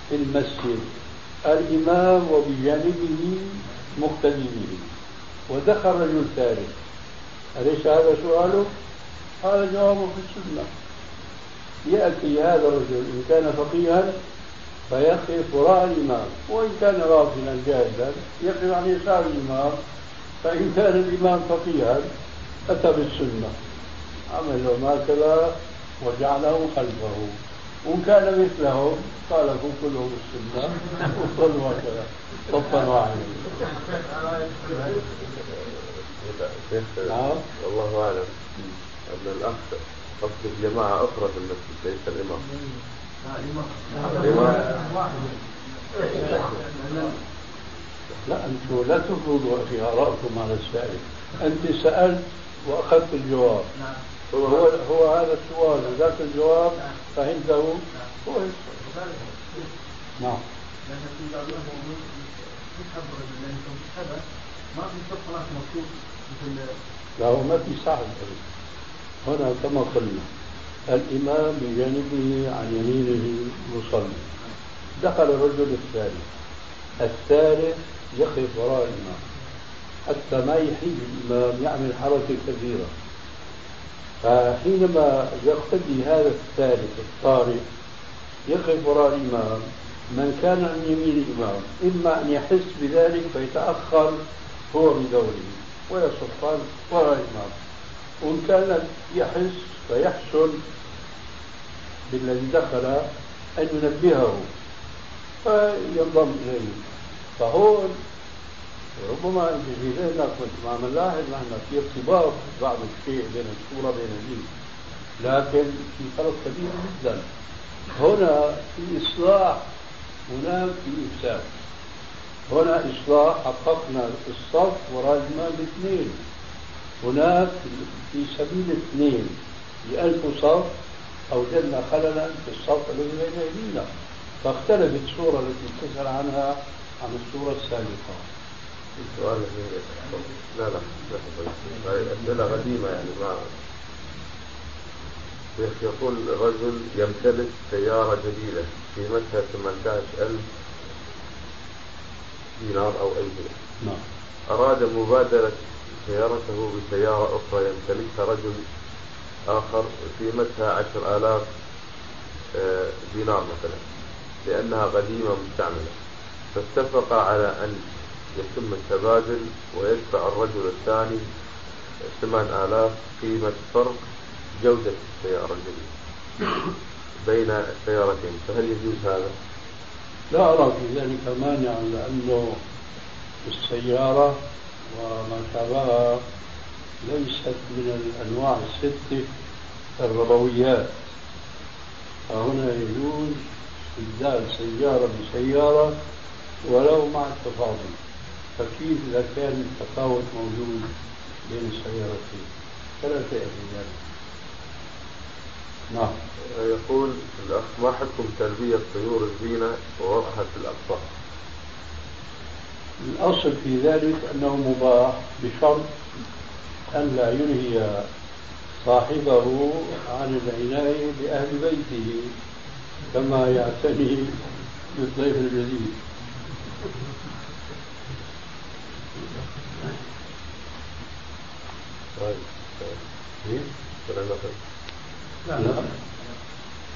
في المسجد الإمام وبجانبه مقتدي به ودخل رجل ثالث. أليس هذا سؤاله؟ هذا جوابه في السنة. يأتي هذا الرجل إن كان فقيها فيقف وراء الإمام وإن كان غافلا جاهلا يقف عن يسار الإمام فإن كان الإمام فقيها أتى بالسنة. عمل هكذا وجعله خلفه. وإن كان مثلهم خالفوا كلهم السنة وصلوا هكذا صفا واحدا. نعم. والله أعلم. أن الأخ قصد جماعة أخرى في المسجد ليس الإمام. لا أنتم لا تفرضوا في آرائكم على السائل. أنت سألت وأخذت الجواب. هو هو هذا السؤال وذاك الجواب فعنده هو نعم. ما في صف صلاة مكتوب مثل لا هو ما في سعد هنا كما قلنا الإمام بجانبه عن يمينه مصلي. دخل الرجل الثالث الثالث يقف وراء الإمام. حتى ما يحيج الإمام يعمل حركة كبيرة. فحينما يقتدي هذا الثالث الطارئ يقف وراء الإمام. من كان عن يمين الإمام إما أن يحس بذلك فيتأخر هو بدوره. ويصف وراء الإمام وإن كان يحس فيحسن بالذي دخل أن ينبهه فينضم إليه. فهون ربما انت في ذهنك كنت ما نلاحظ نحن في ارتباط بعض الشيء بين الصورة بين دي لكن في فرق كبير جدا. هنا في إصلاح هناك في إفساد. هنا إصلاح حققنا الصف وراء الامام اثنين هناك في سبيل اثنين بألف صف أوجدنا خللا في الصف الذي بين أيدينا. فاختلفت الصورة التي تسأل عنها عن الصورة السابقة. سؤال لا لا أسئلة قديمة يعني ما يقول رجل يمتلك سيارة جديدة قيمتها 18000 دينار أو أي نعم. أراد مبادلة سيارته بسيارة أخرى يمتلكها رجل آخر قيمتها عشر آلاف آه، دينار مثلا لأنها قديمة مستعملة. فاتفق على أن يتم التبادل ويدفع الرجل الثاني ثمان آلاف قيمة فرق جودة السيارة الجديدة بين السيارتين فهل يجوز هذا؟ لا أرى في ذلك مانعا لأنه السيارة وما شابهها ليست من الأنواع الستة الربويات. فهنا يجوز استبدال سيارة بسيارة ولو مع التفاضل. فكيف إذا كان التفاوت موجود بين السيارتين؟ فلا شيء في ذلك. نعم يقول الأخ ما حكم تربية طيور الزينة ووضعها في الأقصى؟ الأصل في ذلك أنه مباح بشرط أن لا ينهي صاحبه عن العناية بأهل بيته كما يعتني بالضيف الجديد طيب إيه؟ لا لا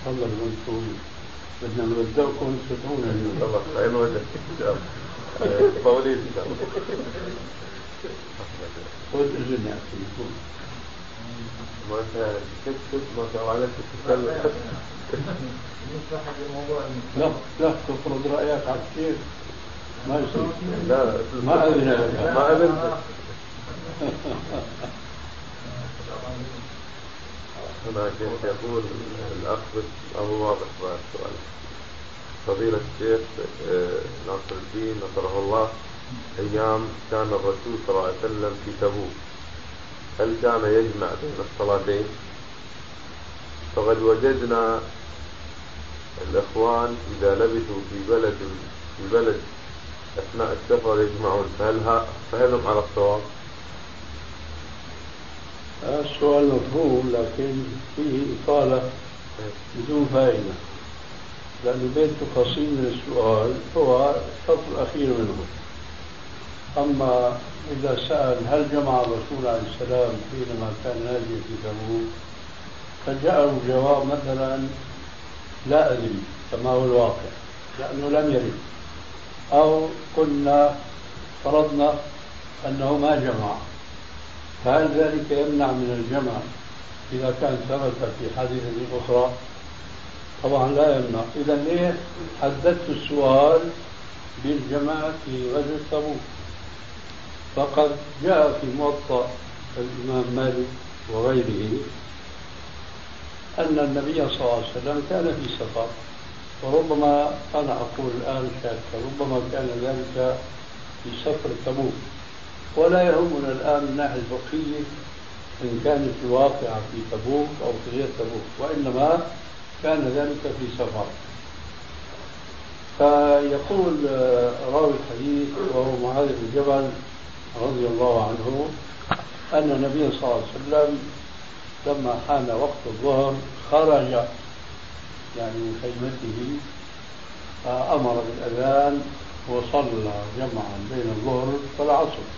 والله المنصوب بدنا نودعكم تدعونا اليوم خلاص خير وجهك ان شاء الله طولين ان شاء الله خذ اجلنا أخي. ما انت كيف ما الله عليك تتكلم؟ لا لا تفرض رأيك على الشيخ ما يصير. لا ما اذن ما اذن هنا شيخ يقول الأخ أبو واضح بقى السؤال فضيلة الشيخ آه، ناصر الدين نصره الله أيام كان الرسول صلى الله عليه وسلم في تبوك هل كان يجمع بين الصلاتين؟ فقد وجدنا الإخوان إذا لبثوا في بلد في بلد أثناء السفر يجمعون فهل فهل هم على الصواب؟ السؤال مفهوم لكن فيه إطالة بدون فائدة. لأنه بين تفاصيل من السؤال هو الشرط الأخير منه. أما إذا سأل هل جمع الرسول عليه السلام حينما كان نازل في تبوك فجاءه الجواب مثلا لا أدري كما هو الواقع لأنه لم يرد. أو قلنا فرضنا أنه ما جمع. فهل ذلك يمنع من الجمع إذا كان ثبت في حادثة أخرى؟ طبعا لا يمنع، إذا ليه حددت السؤال بالجمع في غزوة تبوك؟ فقد جاء في موطأ الإمام مالك وغيره أن النبي صلى الله عليه وسلم كان في سفر وربما أنا أقول الآن شاك ربما كان ذلك في سفر تبوك ولا يهمنا الآن من الناحية الفقهية إن كانت الواقعة في تبوك أو في غير تبوك وإنما كان ذلك في سفر فيقول آه، راوي الحديث وهو معاذ بن جبل رضي الله عنه أن النبي صلى الله عليه وسلم لما حان وقت الظهر خرج يعني من خيمته فأمر بالأذان وصلى جمعا بين الظهر والعصر.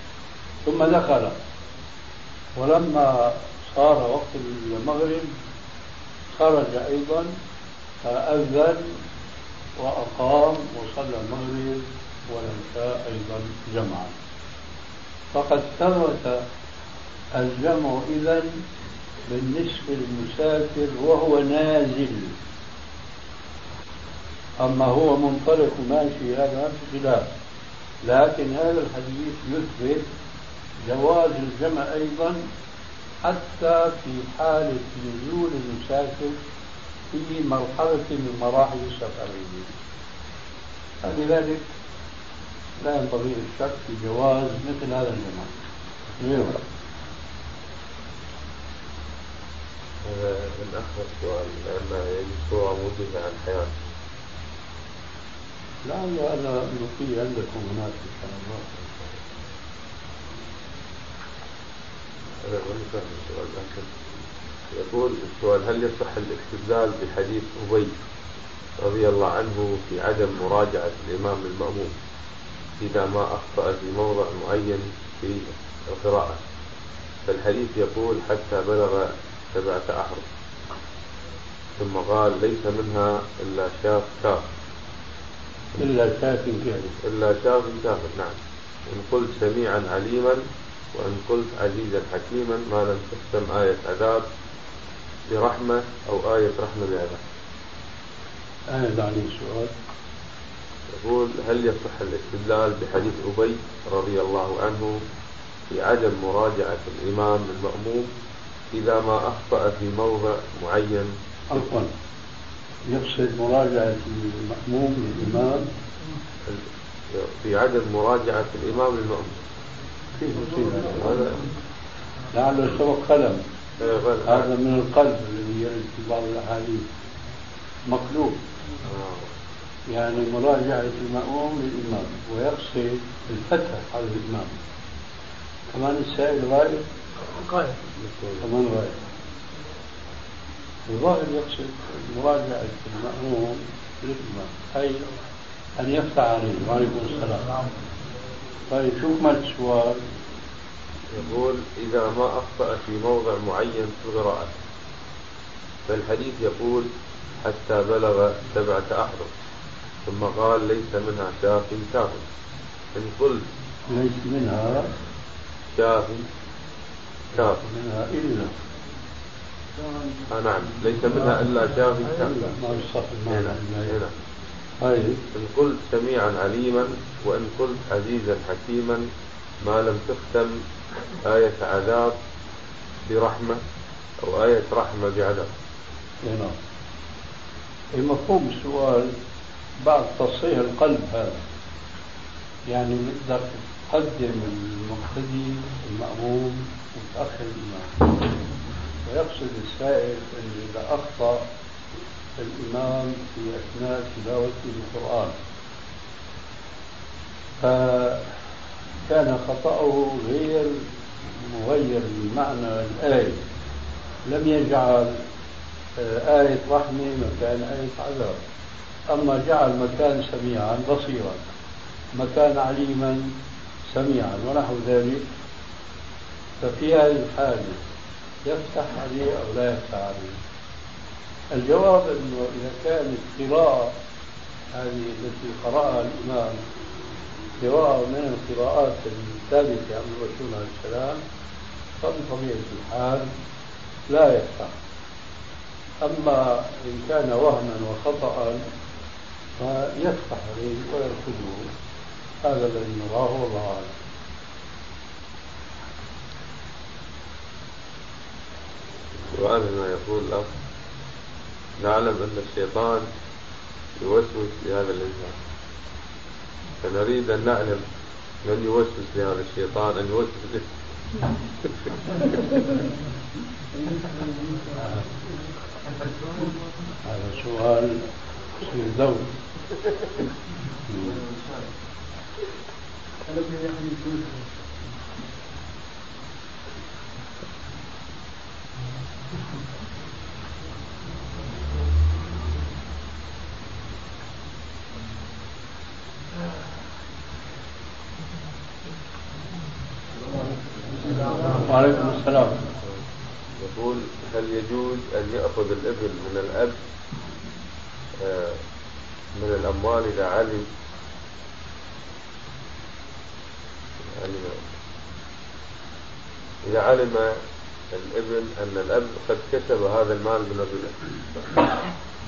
ثم دخل. ولما صار وقت المغرب خرج أيضا فأذن وأقام وصلى المغرب والعشاء أيضا جمعا. فقد ثبت الجمع إذا بالنسبة للمسافر وهو نازل. أما هو منطلق ماشي هذا خلاف لكن هذا الحديث يثبت جواز الجمع أيضا حتى في حالة نزول المسافر في مرحلة من مراحل السفرية فلذلك لا ينبغي الشك في جواز مثل هذا الجمع. من أخر السؤال لأن صورة موجودة عن حياة. لعل أنا نقي عندكم هناك إن شاء الله. أنا ما فاهم السؤال لكن يقول السؤال هل يصح الاستدلال بحديث أبي رضي الله عنه في عدم مراجعة الإمام المأموم إذا ما أخطأ في موضع معين في القراءة؟ فالحديث يقول حتى بلغ سبعة أحرف. ثم قال ليس منها إلا شاف كاف. إلا شاف كافر إلا شاف كافر نعم. إن قلت سميعا عليما وإن قلت عزيزا حكيما ما لم تختم آية عذاب برحمة أو آية رحمة بعذاب. أنا عليه سؤال. يقول هل يصح الاستدلال بحديث أبي رضي الله عنه في عدم مراجعة الإمام المأموم إذا ما أخطأ في موضع معين؟ عفوا. يقصد مراجعة المأموم للإمام؟ في عدم مراجعة الإمام للمأموم؟ لعله سبق قلم. إيه، هذا من القلب الذي يرد في بعض الأحاديث. مقلوب. آه. يعني مراجعة المأموم للإمام ويقصد الفتح على الإمام. كمان السائل غائب؟ قائم كمان غائب. الظاهر يقصد مراجعة المأموم للإمام. أي أن يفتح عليه وعليكم السلام. طيب شو كمل السؤال؟ يقول إذا ما أخطأ في موضع معين في القراءة فالحديث يقول حتى بلغ سبعة أحرف ثم قال ليس منها شاف كافر إن قلت ليس منها شاف كافر منها إلا. آه نعم ليس منها إلا شاف كافر ما يصح هنا المعنى هنا. طيب. إن قلت سميعا عليما وإن قلت عزيزا حكيما ما لم تختم آية عذاب برحمة أو آية رحمة بعذاب. نعم. المفهوم السؤال؟ بعد تصحيح القلب هذا يعني نقدر تقدم المقتدي المأموم وتأخر الإمام ويقصد السائل أن إذا أخطأ الإمام في أثناء تلاوته القرآن. فكان خطأه غير مغير لمعنى الآية. لم يجعل آه، آية رحمة مكان آية عذاب. أما جعل مكان سميعا بصيرا. مكان عليما سميعا ونحو ذلك. ففي هذه الحالة يفتح عليه أو لا يفتح عليه؟ الجواب أنه إذا كانت قراءة هذه التي قرأها الإمام قراءة من القراءات الثابتة عن الرسول عليه السلام فبطبيعة الحال لا يفتح أما إن كان وهما وخطأ فيفتح عليه ويرفضه. هذا الذي نراه والله أعلم. سؤالنا يقول الأخ. نعلم أن الشيطان يوسوس لهذا الإنسان. فنريد أن نعلم من يوسوس لهذا الشيطان أن يوسوس له. هذا سؤال في دور وعليكم السلام. يقول هل يجوز أن يأخذ الابن من الأب؟ آه، من الأموال إذا علم. علم إذا علم الابن أن الأب قد كسب هذا المال من الربا.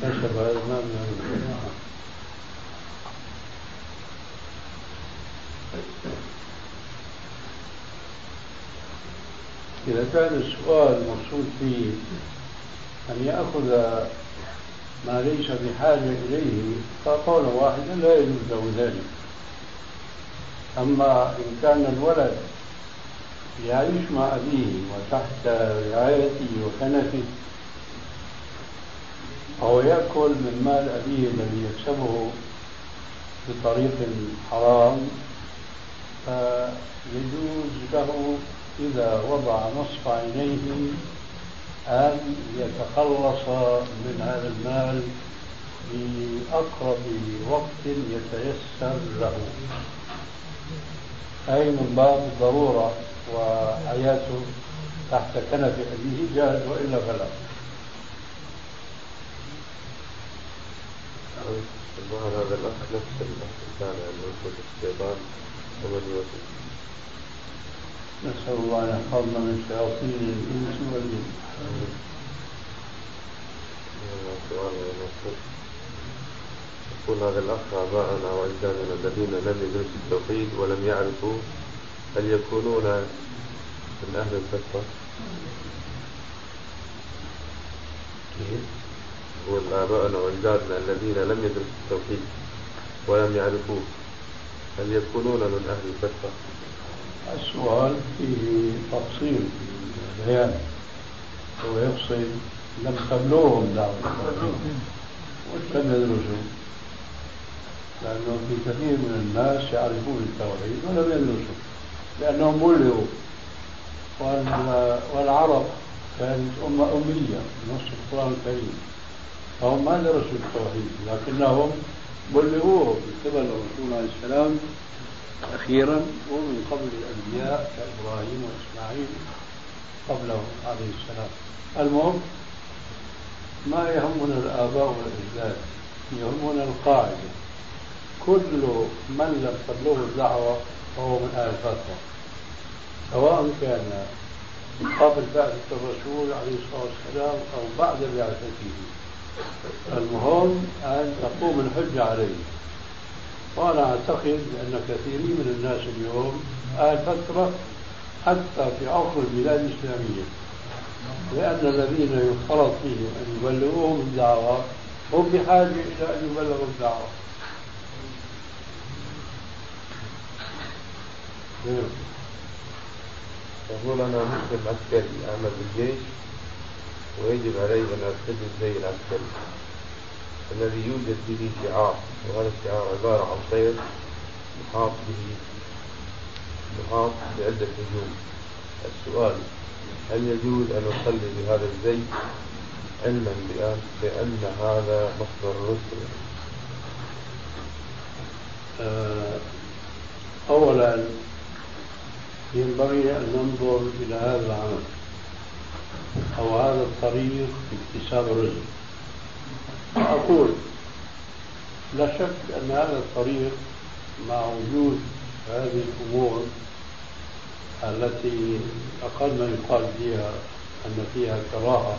كسب هذا المال من إذا كان السؤال مقصود فيه أن يأخذ ما ليس بحاجة إليه فقولا واحدا لا يجوز له ذلك. أما إن كان الولد يعيش مع أبيه وتحت رعايته وكنفه أو يأكل من مال أبيه الذي يكسبه بطريق حرام فيجوز له إذا وضع نصف عينيه أن يتخلص من هذا المال في أقرب وقت يتيسر له. أي من باب الضرورة وحياته تحت كنف أبيه جاهز وإلا فلا. هذا الأخ نفس الإنسان يعني يوسوس الشيطان ومن يوسوس نسأل الله أن يحفظنا من شياطين الإنس والجن. يقول هذا الأخ آباءنا وأجدادنا الذين لم يدرسوا التوحيد ولم يعرفوا هل يكونون من أهل الفترة؟ يقول آباءنا وأجدادنا الذين لم يدرسوا التوحيد ولم يعرفوه هل يكونون من أهل الفترة؟ السؤال فيه تفصيل في البيان هو يقصد لم تبلغهم دعوة. التوحيد ولم يدرسوا لأنه في كثير من الناس يعرفون التوحيد ولم يدرسوا لأنهم بلغوا. والعرب كانت أمة أمية نص القرآن الكريم. فهم ما درسوا التوحيد لكنهم بلغوه. من قبل الرسول عليه السلام أخيرا. ومن قبل الأنبياء كإبراهيم وإسماعيل قبله عليه السلام. المهم ما يهمنا الآباء والأجداد يهمنا القاعدة. كل من لم تبلغه الدعوة فهو من أهل الفترة سواء كان قبل بعثة الرسول عليه الصلاة والسلام أو بعد بعثته. المهم أن تقوم الحجة عليه. وأنا أعتقد أن كثيرين من الناس اليوم أهل فترة حتى في عصر البلاد الإسلامية لأن الذين يفترض فيهم أن يبلغوهم الدعوة هم بحاجة إلى أن يبلغوا الدعوة. يقول أنا مسلم عسكري أعمل بالجيش ويجب علي أن ألتزم زي العسكري. الذي يوجد به شعار وهذا الشعار عبارة عن طير محاط به محاط بعدة نجوم. السؤال هل يجوز أن أصلي بهذا الزي علما بأن بأن هذا مصدر الرسل؟ آه، أولا ينبغي أن ننظر إلى هذا العمل أو هذا الطريق في اكتساب الرزق. أقول لا شك أن هذا الطريق مع وجود هذه الأمور التي أقل ما يقال فيها أن فيها كراهة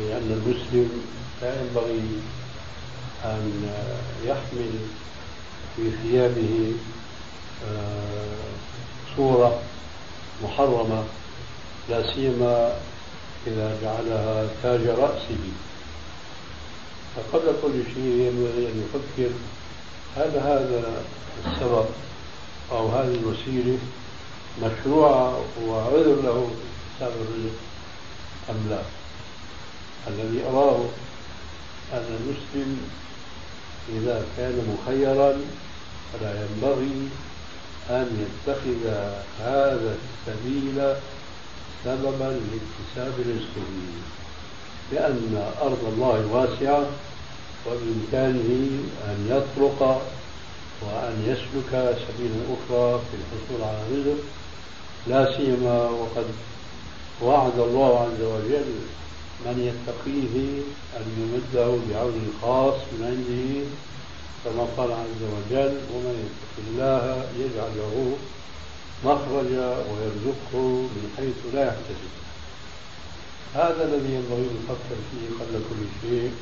لأن المسلم لا ينبغي أن يحمل في ثيابه آه، صورة محرمة لا سيما إذا جعلها تاج رأسه. فقبل كل شيء ينبغي أن يفكر هل هذا السبب أو هذه الوسيلة مشروعة وعذر له حساب الرزق أم لا؟ الذي أراه أن المسلم إذا كان مخيرا فلا ينبغي أن يتخذ هذا السبيل سببا لاكتساب رزقه لأن أرض الله واسعة وبإمكانه أن يطرق وأن يسلك سبيلا أخرى في الحصول على رزق لا سيما وقد وعد الله عز وجل من يتقيه أن يمده بعون خاص من عنده كما قال عز وجل ومن يتق الله يجعل له مخرجا ويرزقه من حيث لا يحتسب. هذا الذي ينبغي أن نفكر فيه قبل كل شيء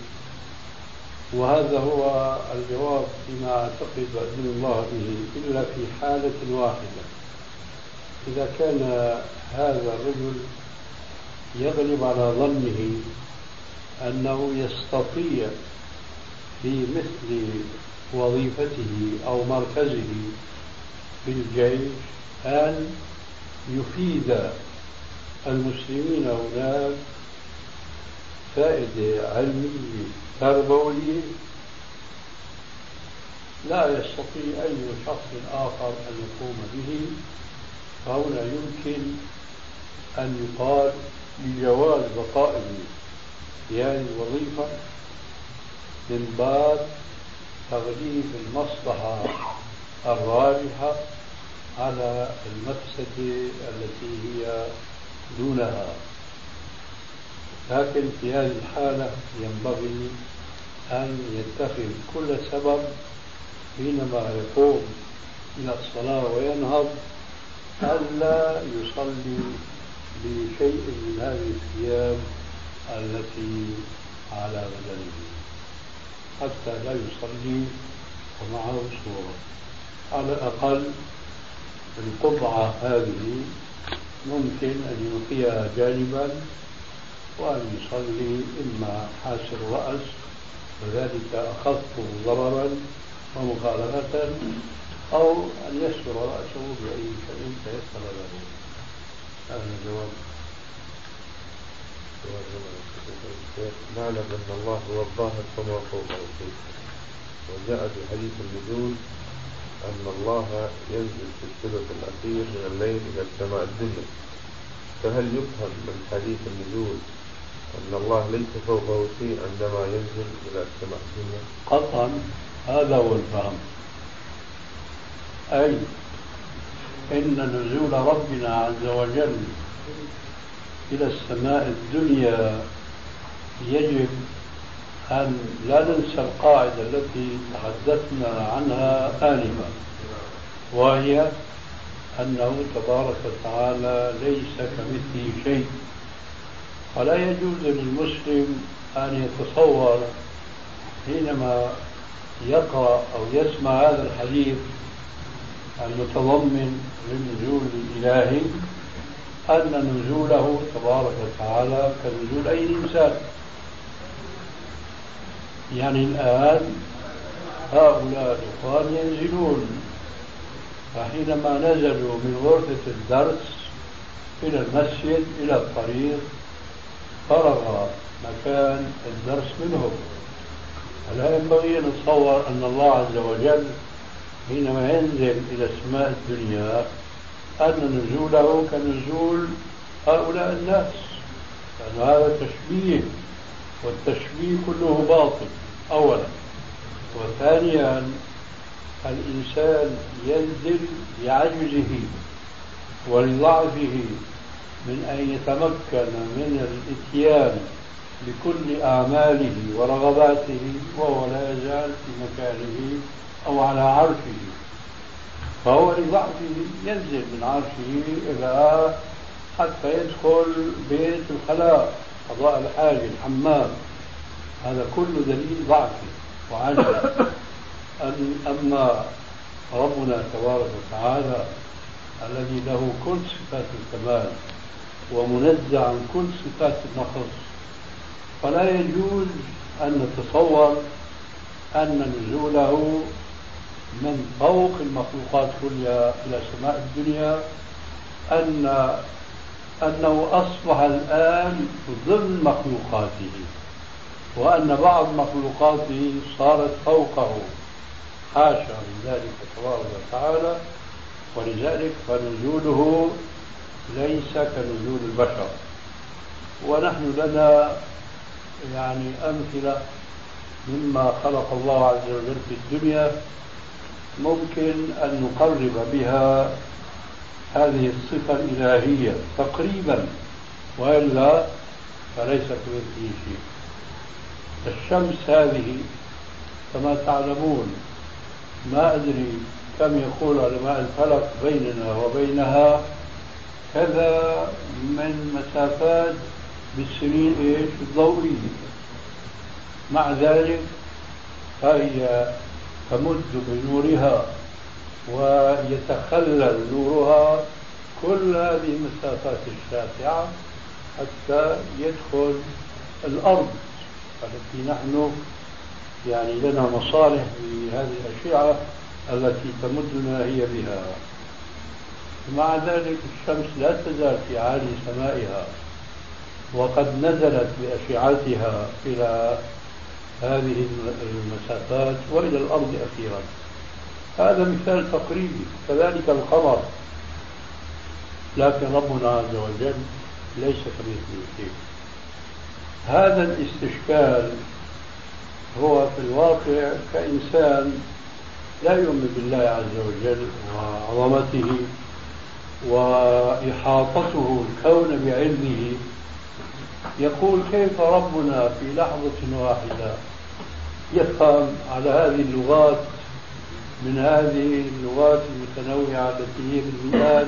وهذا هو الجواب فيما أعتقد وأذن الله به إلا في حالة واحدة. إذا كان هذا الرجل يغلب على ظنه أنه يستطيع في مثل وظيفته أو مركزه في الجيش أن يفيد المسلمين هناك فائدة علمية تربوية. لا يستطيع أي شخص آخر أن يقوم به. فهنا يمكن أن يقال بجواز بقائه في هذه الوظيفة من باب تغليب المصلحة الراجحة على المفسدة التي هي دونها. لكن في هذه الحالة ينبغي أن يتخذ كل سبب حينما يقوم إلى الصلاة وينهض ألا يصلي بشيء من هذه الثياب التي على بدنه حتى لا يصلي ومعه صورة. على الأقل القطعة هذه ممكن أن يلقيها جانبا وأن يصلي إما حاسر الرأس وذلك أخف ضررا ومخالفة أو أن يستر رأسه بأي شيء تيسر له. هذا الجواب. نعلم أن الله هو الظاهر كما فوق الشيء وجاء في حديث النزول أن الله ينزل في الثلث الأخير من الليل إلى السماء الدنيا. فهل يفهم من حديث النزول أن الله ليس فوقه شيء عندما ينزل إلى السماء الدنيا؟ قطعا هذا هو الفهم. أي إن نزول ربنا عز وجل إلى السماء الدنيا يجب أن لا ننسى القاعدة التي تحدثنا عنها آنفا وهي أنه تبارك وتعالى ليس كمثله شيء. ولا يجوز للمسلم أن يتصور حينما يقرأ أو يسمع هذا الحديث المتضمن للنزول الإلهي أن نزوله تبارك وتعالى كنزول أي إنسان. يعني الآن هؤلاء الإخوان ينزلون فحينما نزلوا من غرفة الدرس إلى المسجد إلى الطريق فرغ مكان الدرس منهم. ألا ينبغي أن نتصور أن الله عز وجل حينما ينزل إلى السماء الدنيا أن نزوله كنزول هؤلاء الناس لأن هذا تشبيه والتشبيه كله باطل أولا. وثانيا الإنسان ينزل بعجزه ولضعفه من أن يتمكن من الإتيان بكل أعماله ورغباته وهو لا يزال في مكانه أو على عرشه. فهو لضعفه ينزل من عرشه إلى حتى يدخل بيت الخلاء قضاء الحاجة الحمام. هذا كله دليل ضعفه وعجز. أما ربنا تبارك وتعالى الذي له كل صفات الكمال ومنزع عن كل صفات النقص فلا يجوز أن نتصور أن نزوله من فوق المخلوقات كلها إلى سماء الدنيا أن أنه أصبح الآن ضمن مخلوقاته وأن بعض مخلوقاته صارت فوقه. حاشا من ذلك تبارك وتعالى ولذلك فنزوله ليس كنزول البشر. ونحن لنا يعني أمثلة مما خلق الله عز وجل في الدنيا ممكن أن نقرب بها هذه الصفة الإلهية تقريبا وإلا فليس كمثله شيء الشمس هذه كما تعلمون ما أدري كم يقول علماء الفلك بيننا وبينها كذا من مسافات بالسنين إيش؟ الضوئية. مع ذلك فهي تمد بنورها. ويتخلل نورها كل هذه المسافات الشاسعة حتى يدخل الأرض التي نحن يعني لنا مصالح في هذه الأشعة التي تمدنا هي بها. مع ذلك الشمس لا تزال في عالي سمائها وقد نزلت بأشعتها إلى هذه المسافات وإلى الأرض أخيرا. هذا مثال تقريبي. كذلك القمر لكن ربنا عز وجل ليس كمثله شيء. هذا الاستشكال هو في الواقع كإنسان لا يؤمن بالله عز وجل وعظمته وإحاطته الكون بعلمه. يقول كيف ربنا في لحظة واحدة يفهم على هذه اللغات من هذه اللغات المتنوعة التي هي بالمئات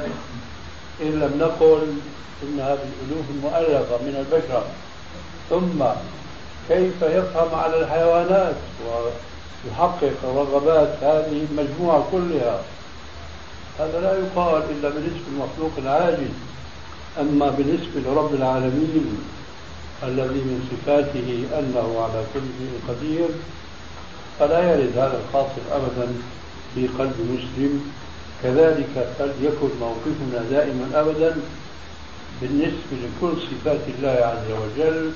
إن لم نقل إنها بالألوف المؤلفة من البشر. ثم كيف يفهم على الحيوانات ويحقق رغبات هذه المجموعة كلها؟ هذا لا يقال إلا بالنسبة للمخلوق العاجز. أما بالنسبة لرب العالمين الذي من صفاته أنه على كل شيء قدير فلا يرد هذا الخاطر أبدا. في قلب مسلم. كذلك فليكن موقفنا دائما أبدا بالنسبة لكل صفات الله عز وجل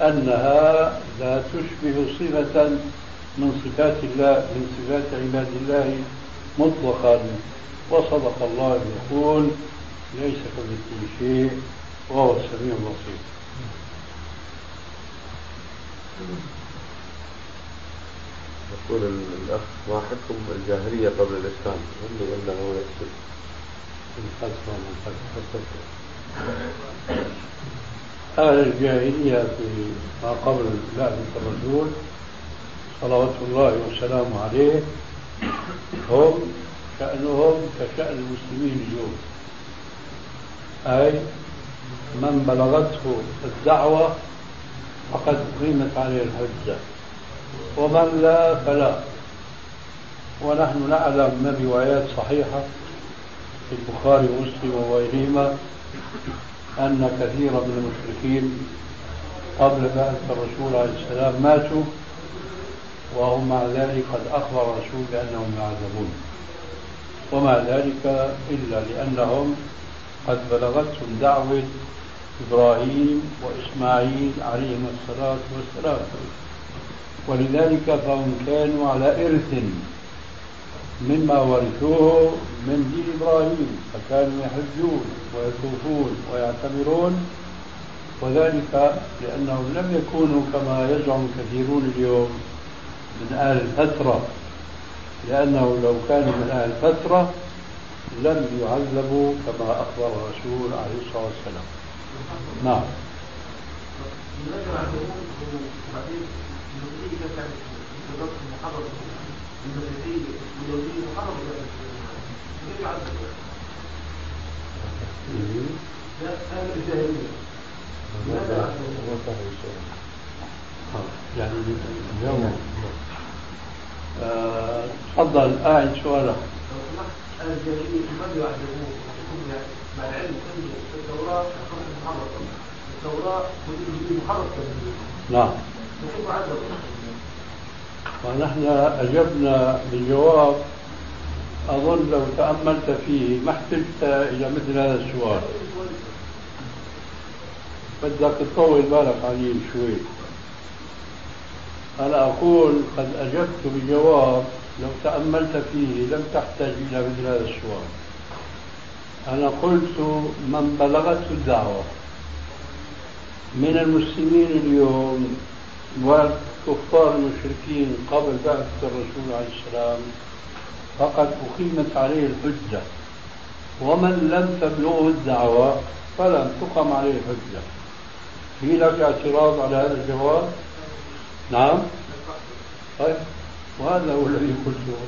أنها لا تشبه صفة من صفات الله من صفات عباد الله مطلقا. وصدق الله يقول ليس كمثله شيء وهو السميع البصير. يقول الأخ ما حكم الجاهلية قبل الإسلام؟ هل أنه يقصد الفترة من أهل الجاهلية في ما قبل بعثة الرسول صلوات الله وسلامه عليه هم شأنهم كشأن المسلمين اليوم أي من بلغته الدعوة فقد أقيمت عليه الحجة ومن لا فلا. ونحن نعلم من روايات صحيحة في البخاري ومسلم وغيرهما أن كثيرا من المشركين قبل بعث الرسول عليه السلام ماتوا وهم مع ذلك قد أخبر الرسول بأنهم يعذبون. ومع ذلك إلا لأنهم قد بلغتهم دعوة إبراهيم وإسماعيل عليهما الصلاة والسلام. ولذلك فهم كانوا على إرث مما ورثوه من دين إبراهيم فكانوا يحجون ويطوفون ويعتمرون وذلك لأنهم لم يكونوا كما يزعم كثيرون اليوم من أهل الفترة لأنه لو كانوا من أهل الفترة لم يعذبوا كما أخبر الرسول عليه الصلاة والسلام. نعم. يعني اليوم تفضل أعد سؤالك الجاهلية لماذا يعذبون مع العلم أن التوراة محرقة التوراة محرقة نعم. ونحن أجبنا بالجواب. أظن لو تأملت فيه ما احتجت إلى مثل هذا السؤال. بدك تطول بالك عليه شوي. أنا أقول قد أجبت بجواب لو تأملت فيه لم تحتاج إلى مثل هذا السؤال. أنا قلت من بلغته الدعوة. من المسلمين اليوم والكفار المشركين قبل بعثة الرسول عليه السلام فقد أقيمت عليه الحجة. ومن لم تبلغه الدعوة فلم تقم عليه الحجة. في لك اعتراض على هذا الجواب؟ نعم. طيب. وهذا هو الذي قلته.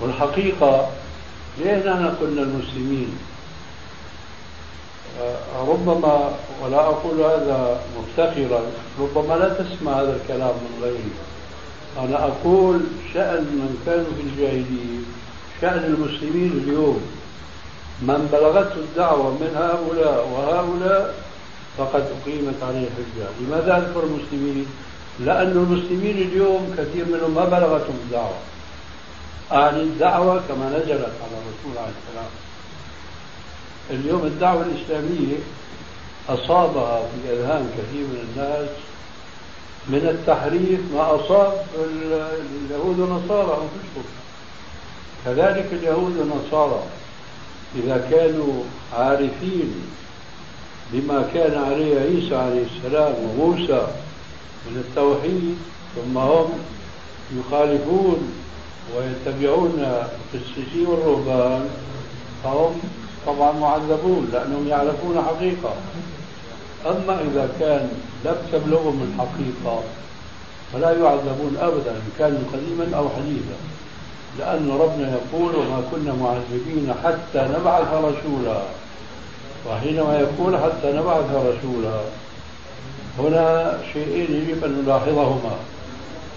والحقيقة ليه نحن قلنا المسلمين ربما ولا أقول هذا مفتخرا ربما لا تسمع هذا الكلام من غيري. أنا أقول شأن من كانوا في الجاهلية شأن المسلمين اليوم. من بلغته الدعوة من هؤلاء وهؤلاء فقد أقيمت عليه الحجة. لماذا أذكر المسلمين؟ لأن المسلمين اليوم كثير منهم ما بلغتهم الدعوة. أعني الدعوة كما نزلت على الرسول عليه السلام. اليوم الدعوة الإسلامية أصابها في أذهان كثير من الناس من التحريف ما أصاب اليهود والنصارى أنفسهم. كذلك اليهود والنصارى إذا كانوا عارفين بما كان عليه عيسى عليه السلام وموسى من التوحيد ثم هم يخالفون ويتبعون القسيسين والرهبان فهم طبعا معذبون لأنهم يعرفون حقيقة. أما إذا كان لم تبلغهم الحقيقة فلا يعذبون أبدا إن كانوا قديما أو حديثا. لأن ربنا يقول وما كنا معذبين حتى نبعث رسولا. وحينما يقول حتى نبعث رسولا. هنا شيئين يجب أن نلاحظهما.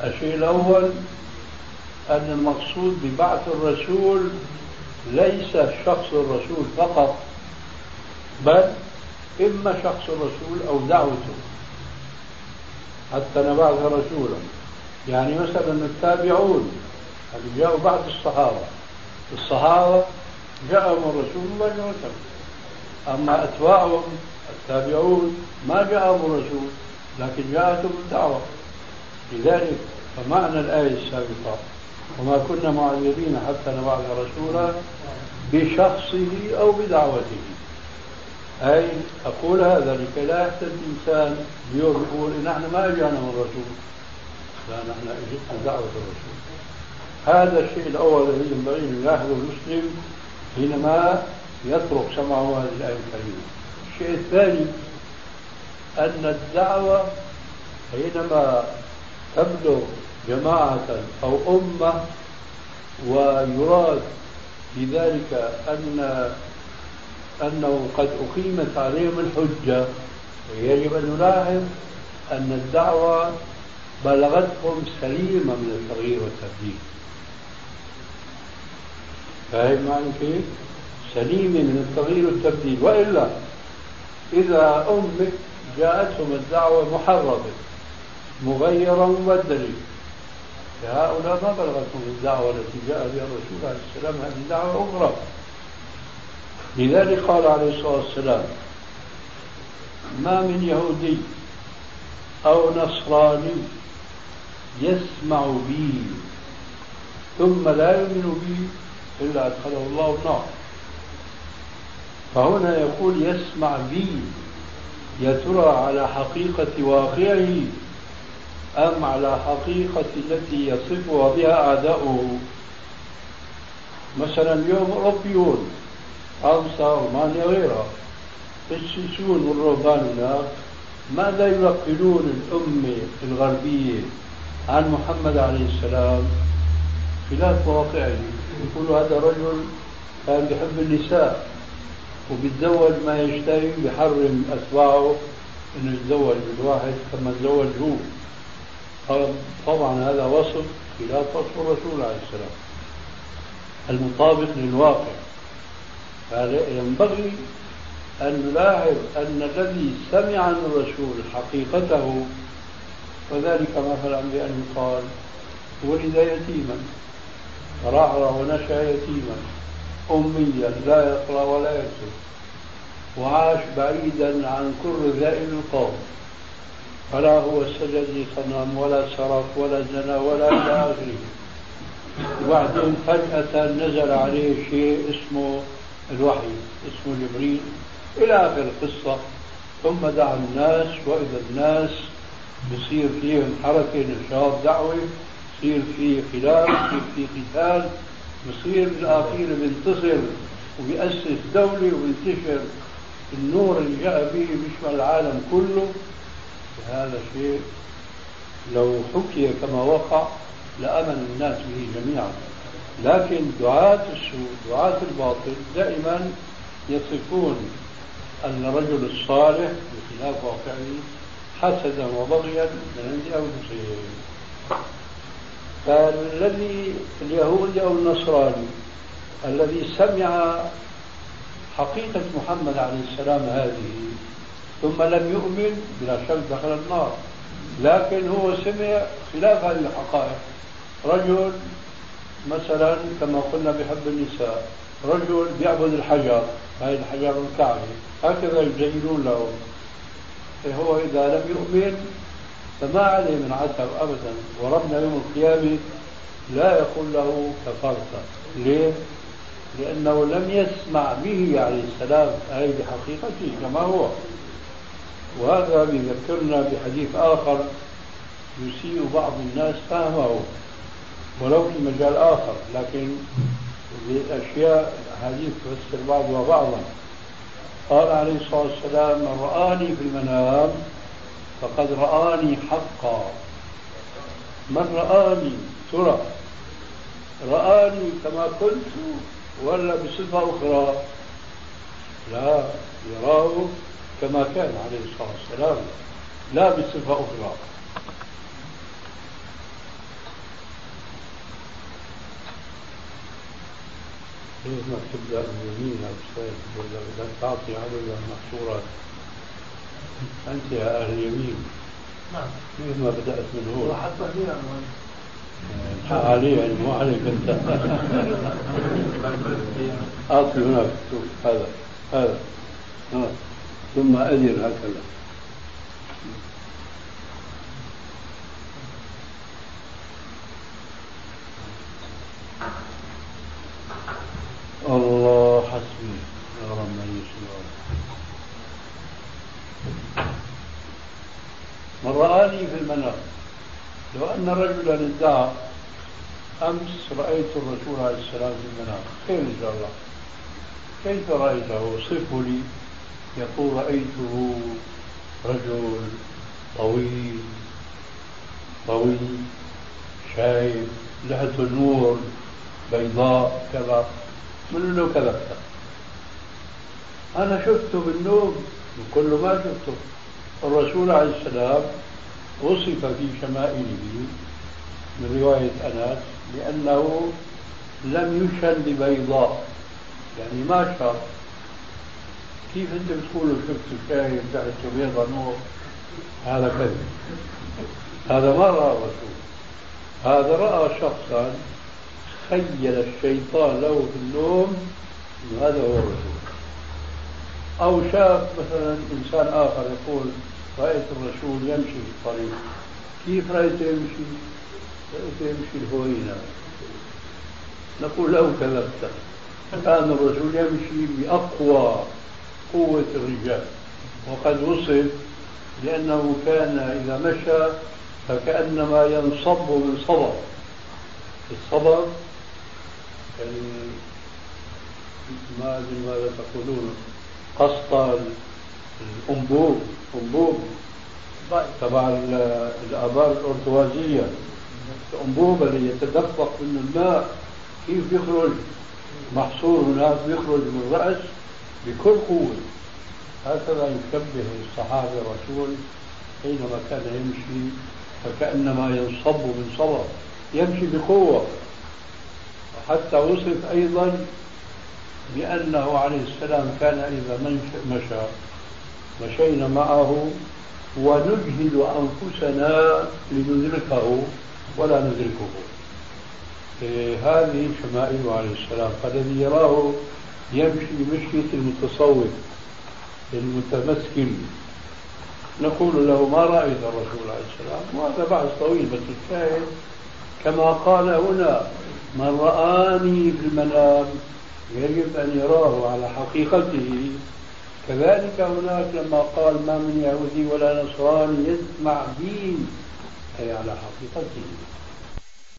الشيء الأول أن المقصود ببعث الرسول ليس شخص الرسول فقط بل إما شخص الرسول أو دعوته. حتى نبعث رسولا. يعني مثلا التابعون اللي جاءوا بعد الصحابة. الصحابة جاءهم الرسول مباشرة أما أتباعهم التابعون ما جاءهم الرسول لكن جاءتهم الدعوة. لذلك فمعنى الآية السابقة وما كنا معذبين حتى نبعث رسولا بشخصه أو بدعوته. أي أقول هذا لكي لا يحتج الإنسان اليوم يقول نحن ما أجانا من الرسول لا نحن أجتنا دعوة الرسول. هذا الشيء الأول الذي ينبغي أن يلاحظه المسلم حينما يترك سمعه هذه الآية الكريمة. الشيء الثاني أن الدعوة حينما تبلغ جماعة أو أمة ويراد بذلك أن أنه قد أقيمت عليهم الحجة. يجب أن نلاحظ أن الدعوة بلغتهم سليمة من التغيير والتبديل. فاهم معنى كيف؟ سليمة من التغيير والتبديل. وإلا إذا أمك جاءتهم الدعوة محرفة مغيرة مبدلة فهؤلاء ما بلغتهم الدعوة التي جاء بها الرسول عليه السلام هذه دعوة أخرى. لذلك قال عليه الصلاة والسلام ما من يهودي أو نصراني يسمع بي ثم لا يؤمن بي إلا أدخله الله النار. فهنا يقول يسمع بي يا ترى على حقيقة واقعه أم على حقيقة التي يصفها بها أعداؤه؟ مثلا اليوم أوروبيون فرنسا رومانيا وغيرها السيسون والرهبان هناك ماذا ينقلون الأمة الغربية عن محمد عليه السلام؟ خلاف واقعه يقولوا هذا رجل كان بحب النساء وبيتزوج ما يشتهي بحرم أتباعه إنه يتزوج بالواحد كما تزوج هو. طبعا هذا وصف خلاف وصف الرسول عليه السلام. المطابق للواقع. فينبغي أن نلاحظ أن الذي سمع عن الرسول حقيقته وذلك مثلا بأن يقال ولد يتيما رعر ونشأ يتيما أميا لا يقرأ ولا يكتب وعاش بعيدا عن كل ذائل القوم. فلا هو سجد لصنم ولا سرق ولا زنى ولا إلى آخره. وبعدين فجأة نزل عليه شيء اسمه الوحي اسمه جبريل. إلى آخر القصة ثم دعا الناس وإذا الناس بصير فيهم حركة نشاط دعوة بصير في خلاف بصير في قتال بصير بالأخير بينتصر وبيأسس دولة وبينتشر. النور اللي جاء به بيشمل العالم كله. هذا شيء لو حكي كما وقع لأمن الناس به جميعا. لكن دعاة السوء دعاة الباطل دائما يصفون الرجل الصالح بخلاف واقعه حسدا وبغيا من عند أنفسهم فالذي اليهودي أو النصراني الذي سمع حقيقة محمد عليه السلام هذه ثم لم يؤمن بلا شك دخل النار. لكن هو سمع خلاف هذه الحقائق. رجل مثلا كما قلنا بحب النساء رجل يعبد الحجر هاي الحجر الكعبة هكذا يزينون له. فهو إذا لم يؤمن فما عليه من عتب أبدا. وربنا يوم القيامة لا يقول له كفرت. ليه؟ لأنه لم يسمع به عليه السلام أي بحقيقته كما هو. وهذا يذكرنا بحديث آخر يسيء بعض الناس فهمه ولو في مجال آخر لكن بأشياء الأحاديث تفسر بعضها بعضا. قال عليه الصلاة والسلام من رآني في المنام فقد رآني حقا. من رآني؟ ترى. رآني كما كنت ولا بصفة أخرى. لا يراه كما كان عليه الصلاة والسلام لا بصفة أخرى. كيف ما تبدأ اليمين يا أستاذ ولا تعطي عددا محصورات أنت يا أهل اليمين. نعم. كيف ما بدأت من هو وحتى هي الحق عليه يعني مو عليك أنت. أعطي هناك. شوف هذا هذا. ها ثم ادر هكذا. الله حسبي. يا رب من من رآني في المنام لو أن رجلا ادعى أمس رأيت الرسول عليه السلام في المنام. خير إن شاء الله. كيف رأيته؟ صفه لي. يقول رأيته رجل طويل طويل شايب لحيته النور بيضاء كذا من له كذبت أنا شفته بالنوم وكل ما شفته. الرسول عليه السلام وصف في شمائله من رواية أنس لأنه لم يشن ببيضاء يعني ما شاف. كيف أنت بتقول شفت شايب تحت بيضة نور هذا كذب. هذا ما رأى الرسول. هذا رأى شخصا خيل الشيطان له في النوم هذا هو الرسول. أو شاف مثلا إنسان آخر يقول رأيت الرسول يمشي في الطريق. كيف رأيته يمشي؟ رأيته يمشي الهوينة نقول له كذبت. كان الرسول يمشي بأقوى قوة الرجال. وقد وصف لأنه كان إذا مشى فكأنما ينصب من صبر. الصبر يعني ما أدري ماذا تقولون. قسط الأنبوب. أنبوب تبع الآبار الأرتوازية. الأنبوب اللي يتدفق منه الماء كيف يخرج؟ محصور هناك يخرج من الرأس بكل قوة. هكذا يشبه الصحابة الرسول حينما كان يمشي فكأنما ينصب من صبر. يمشي بقوة. حتى وصف أيضا بأنه عليه السلام كان إذا مشى. مشينا معه ونجهد أنفسنا لندركه ولا ندركه إيه هذه شمائل عليه السلام. فالذي يراه يمشي مشية المتصوف المتمسكن. نقول له ما رأيت الرسول عليه السلام وهذا بحث طويل بس الشاهد كما قال هنا من رآني في المنام يجب أن يراه على حقيقته. كذلك هناك لما قال ما من يهودي ولا نصراني يسمع دين. أي على حقيقته.